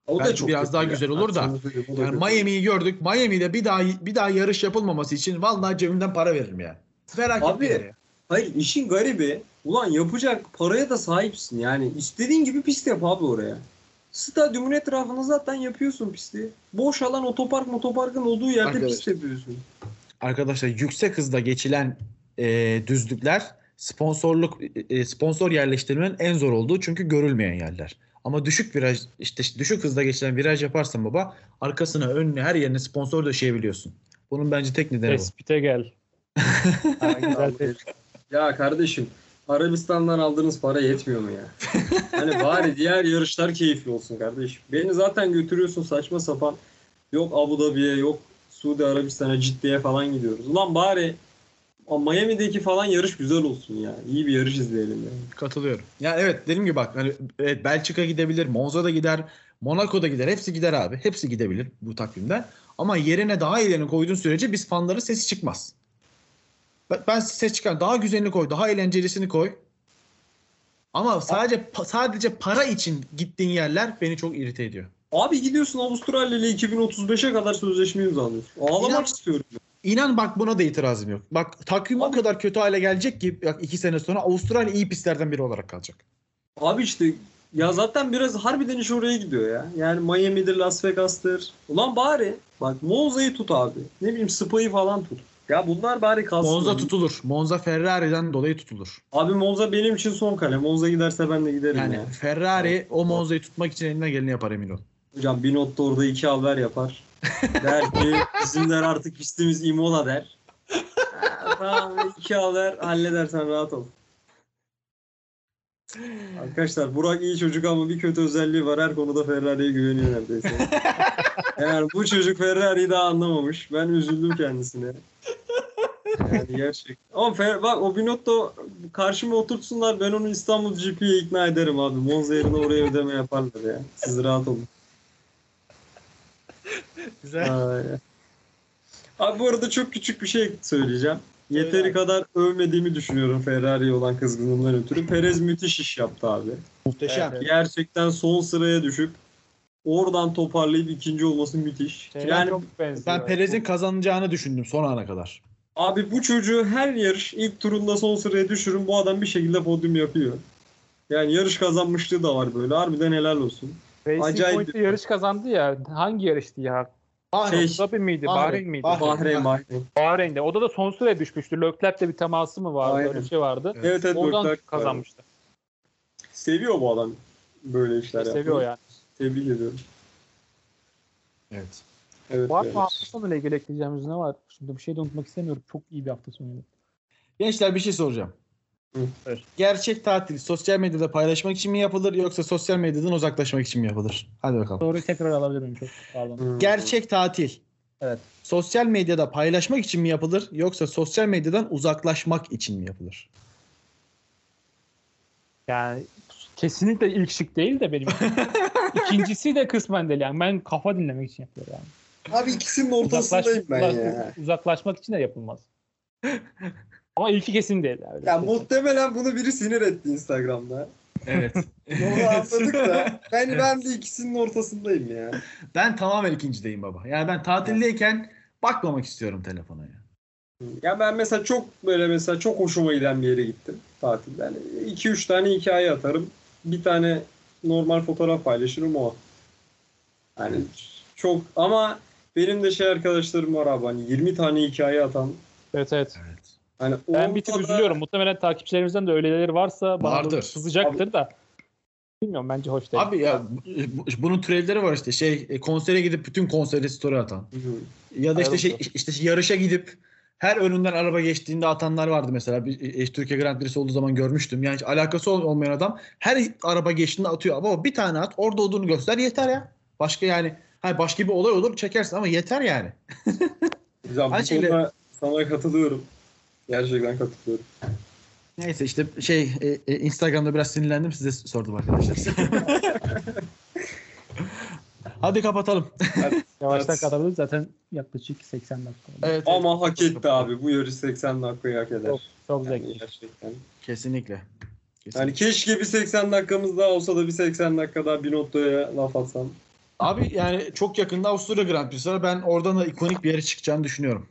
O Belki biraz daha güzel olur da. Da Yani. Miami'yi gördük. Miami'de bir daha bir daha yarış yapılmaması için vallahi cebimden para veririm ya. Felaket Abi, bir ya. Hayır işin garibi ulan yapacak paraya da sahipsin yani. istediğin gibi pist yap abi oraya. Stadyumun etrafını zaten yapıyorsun pisti. Boş alan otopark motoparkın olduğu yerde Arkadaş. pist yapıyorsun. Arkadaşlar yüksek hızda geçilen e, düzlükler sponsorluk e, sponsor yerleştirmenin en zor olduğu çünkü görülmeyen yerler. Ama düşük viraj işte düşük hızda geçilen viraj yaparsan baba arkasına önüne her yerine sponsor döşeyebiliyorsun. Bunun bence tek nedeni bu. Tespite gel. <laughs> Ha, güzel tespit. Ya kardeşim Arabistan'dan aldığınız para yetmiyor mu ya? <laughs> Hani bari diğer yarışlar keyifli olsun kardeşim. Beni zaten götürüyorsun saçma sapan. Yok Abu Dhabi'ye yok Suudi Arabistan'a Ciddi'ye falan gidiyoruz. Ulan bari o Miami'deki falan yarış güzel olsun ya. İyi bir yarış izleyelim yani. Katılıyorum. Ya evet dediğim gibi bak hani evet Belçika gidebilir, Monza da gider, Monaco da gider. Hepsi gider abi. Hepsi gidebilir bu takvimden. Ama yerine daha iyilerini koyduğun sürece biz fanların sesi çıkmaz. Ben, ses çıkar. Daha güzelini koy, daha eğlencelisini koy. Ama sadece pa- sadece para için gittiğin yerler beni çok irite ediyor. Abi gidiyorsun Avustralya ile 2035'e kadar sözleşme imzalıyorsun. Ağlamak İnan- istiyorum. İnan bak buna da itirazım yok. Bak takvim o kadar kötü hale gelecek ki bak iki sene sonra Avustralya iyi pistlerden biri olarak kalacak. Abi işte ya zaten biraz harbiden iş oraya gidiyor ya. Yani Miami'dir, Las Vegas'tır. Ulan bari bak Monza'yı tut abi. Ne bileyim Spa'yı falan tut. Ya bunlar bari kalsın. Monza tutulur. Monza Ferrari'den dolayı tutulur. Abi Monza benim için son kale. Monza giderse ben de giderim Yani ya. Ferrari o Monza'yı tutmak için elinden geleni yapar emin ol. Hocam Binotto orada iki alver yapar. <laughs> Der ki bizim der artık pistimiz Imola der. <laughs> Tamam iki alver halledersen rahat ol. Arkadaşlar Burak iyi çocuk ama bir kötü özelliği var. Her konuda Ferrari'ye güveniyor neredeyse. <laughs> Yani bu çocuk Ferrari'yi daha anlamamış. Ben üzüldüm kendisine. Yani gerçek. Ama Fer- bak o Binotto karşıma oturtsunlar ben onu İstanbul GP'ye ikna ederim abi. Monza yerine oraya ödeme yaparlar ya. Siz rahat olun. Güzel. Ay. Abi bu arada çok küçük bir şey söyleyeceğim. Yeteri kadar övmediğimi düşünüyorum Ferrari'ye olan kızgınlığımdan ötürü. Perez müthiş iş yaptı abi. Muhteşem. Evet, Gerçekten son sıraya düşüp oradan toparlayıp ikinci olması müthiş. Şeyler yani çok benziyor. Ben Perez'in kazanacağını düşündüm son ana kadar. abi bu çocuğu her yarış ilk turunda son sıraya düşürün bu adam bir şekilde podyum yapıyor. Yani yarış kazanmışlığı da var böyle. Harbiden helal olsun. Racing acayip Point'te yarış kazandı ya. Hangi yarıştı ya? Şey, Abu miydi? Bahreyn. Bahreyn miydi? Bahreyn. Bahreyn Bahreyn. Bahreyn'de. O da da son sıraya düşmüştü. Leclerc'le bir teması mı vardı? Aynen. Öyle bir şey vardı. Evet evet Oradan Leclerc kazanmıştı. Seviyor bu adam böyle işler Seviyor yapmayı. yani. Tebrik ediyorum. Evet. Evet. Var evet. mı hafta sonuyla ilgili ekleyeceğimiz ne var? Şimdi bir şey de unutmak istemiyorum. Çok iyi bir hafta sonuydu. Gençler bir şey soracağım. Hı. Evet. Gerçek tatil sosyal medyada paylaşmak için mi yapılır yoksa sosyal medyadan uzaklaşmak için mi yapılır? Hadi bakalım. Soruyu tekrar alabilir miyim? Çok pardon. Hmm. Gerçek tatil. Evet. Sosyal medyada paylaşmak için mi yapılır yoksa sosyal medyadan uzaklaşmak için mi yapılır? Yani kesinlikle ilk şık değil de benim. <laughs> İkincisi de kısmen değil yani. Ben kafa dinlemek için yapıyorum yani. Abi ikisinin ortasındayım ben Uzaklaş- ya. uzaklaşmak için de yapılmaz. <laughs> Ama ilki kesin değil. Öyle Ya söyleyeyim. muhtemelen bunu biri sinir etti Instagram'da. Evet. <laughs> Onu anladık da. <laughs> Ben, ben de ikisinin ortasındayım ya. ben tamamen ikincideyim baba. Yani ben tatildeyken bakmamak istiyorum telefona ya. Ya ben mesela çok böyle mesela çok hoşuma giden bir yere gittim tatilde. Yani 2-3 tane hikaye atarım. Bir tane normal fotoğraf paylaşırım o. Yani çok ama benim de şey arkadaşlarım var abi hani 20 tane hikaye atan. Evet evet. Hani Ben bir tık ortada- üzülüyorum. Muhtemelen takipçilerimizden de öyleleri varsa bana Vardır. da sızacaktır da. Bilmiyorum bence hoş değil. Abi ya bu- bunun türevleri var işte şey e, konsere gidip bütün konsere story atan. Hı. Ya da işte şey işte yarışa gidip her önünden araba geçtiğinde atanlar vardı mesela. Bir, e, Türkiye Grand Prix'si olduğu zaman görmüştüm. Yani hiç alakası ol- olmayan adam her araba geçtiğinde atıyor. Ama bir tane at orada olduğunu göster yeter ya. Başka yani hayır başka bir olay olur çekersin ama yeter yani. Güzel. <laughs> Bu şeyle- sana katılıyorum. Gerçekten katılıyorum. Neyse işte şey e, e, Instagram'da biraz sinirlendim size sordum arkadaşlar. <laughs> Hadi kapatalım. Yavaştan Evet. kapatabiliriz. Zaten yaklaşık 80 dakika. oldu. Evet, Ama hak etti abi. Bu yarış 80 dakikayı hak eder. Çok, çok Yani zevkli. gerçekten. Kesinlikle. Kesinlikle. Yani keşke bir 80 dakikamız daha olsa da bir 80 dakika daha bir noktaya laf atsam. Abi yani çok yakında Avusturya Grand Prix'si var. Ben oradan da ikonik bir yere çıkacağını düşünüyorum.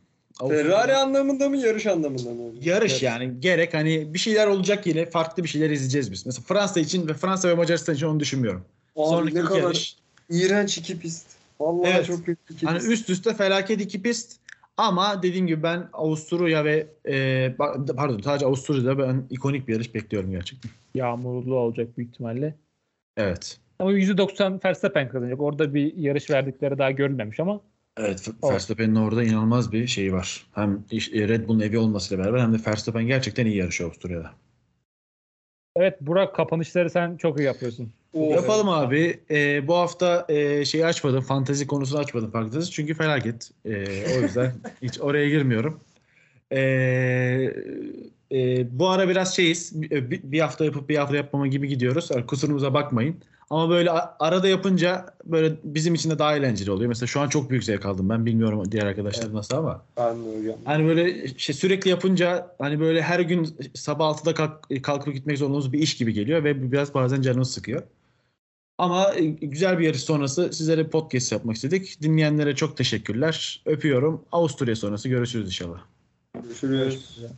Ferrari anlamında mı yarış anlamında mı? Yarış Evet. yani gerek hani bir şeyler olacak yine farklı bir şeyler izleyeceğiz biz. Mesela Fransa için ve Fransa ve Macaristan için onu düşünmüyorum. Abi Sonraki ne kadar yarış. iğrenç iki pist. Vallahi Evet. çok kötü iki Hani pist. üst üste felaket iki pist. Ama dediğim gibi ben Avusturya ve e, pardon sadece Avusturya'da ben ikonik bir yarış bekliyorum gerçekten. Yağmurlu olacak büyük ihtimalle. Evet. Ama %90 Verstappen kazanacak. Orada bir yarış verdikleri daha görülmemiş ama Evet. Verstappen'in orada inanılmaz bir şeyi var. Hem e, Red Bull'un evi olmasıyla beraber hem de Verstappen gerçekten iyi yarışıyor Avusturya'da. evet Burak kapanışları sen çok iyi yapıyorsun. Oo. Yapalım abi. Ee, bu hafta e, şeyi açmadım. Fantezi konusunu açmadım farkındaysanız. Çünkü felaket. Ee, o yüzden <laughs> hiç oraya girmiyorum. Ee, e, bu ara biraz şeyiz. Bir, bir hafta yapıp bir hafta yapmama gibi gidiyoruz. Yani kusurumuza bakmayın. Ama böyle arada yapınca böyle bizim için de daha eğlenceli oluyor. Mesela şu an çok büyük zevk aldım ben. Bilmiyorum diğer arkadaşlar Evet. nasıl ama. Ben de hocam. Hani böyle şey sürekli yapınca hani böyle her gün sabah 6'da kalk, kalkıp gitmek zorundayız bir iş gibi geliyor ve biraz bazen canımı sıkıyor. Ama e, güzel bir yarış sonrası sizlere podcast yapmak istedik. Dinleyenlere çok teşekkürler. Öpüyorum. Avusturya sonrası görüşürüz inşallah. Görüşürüz. Güzel.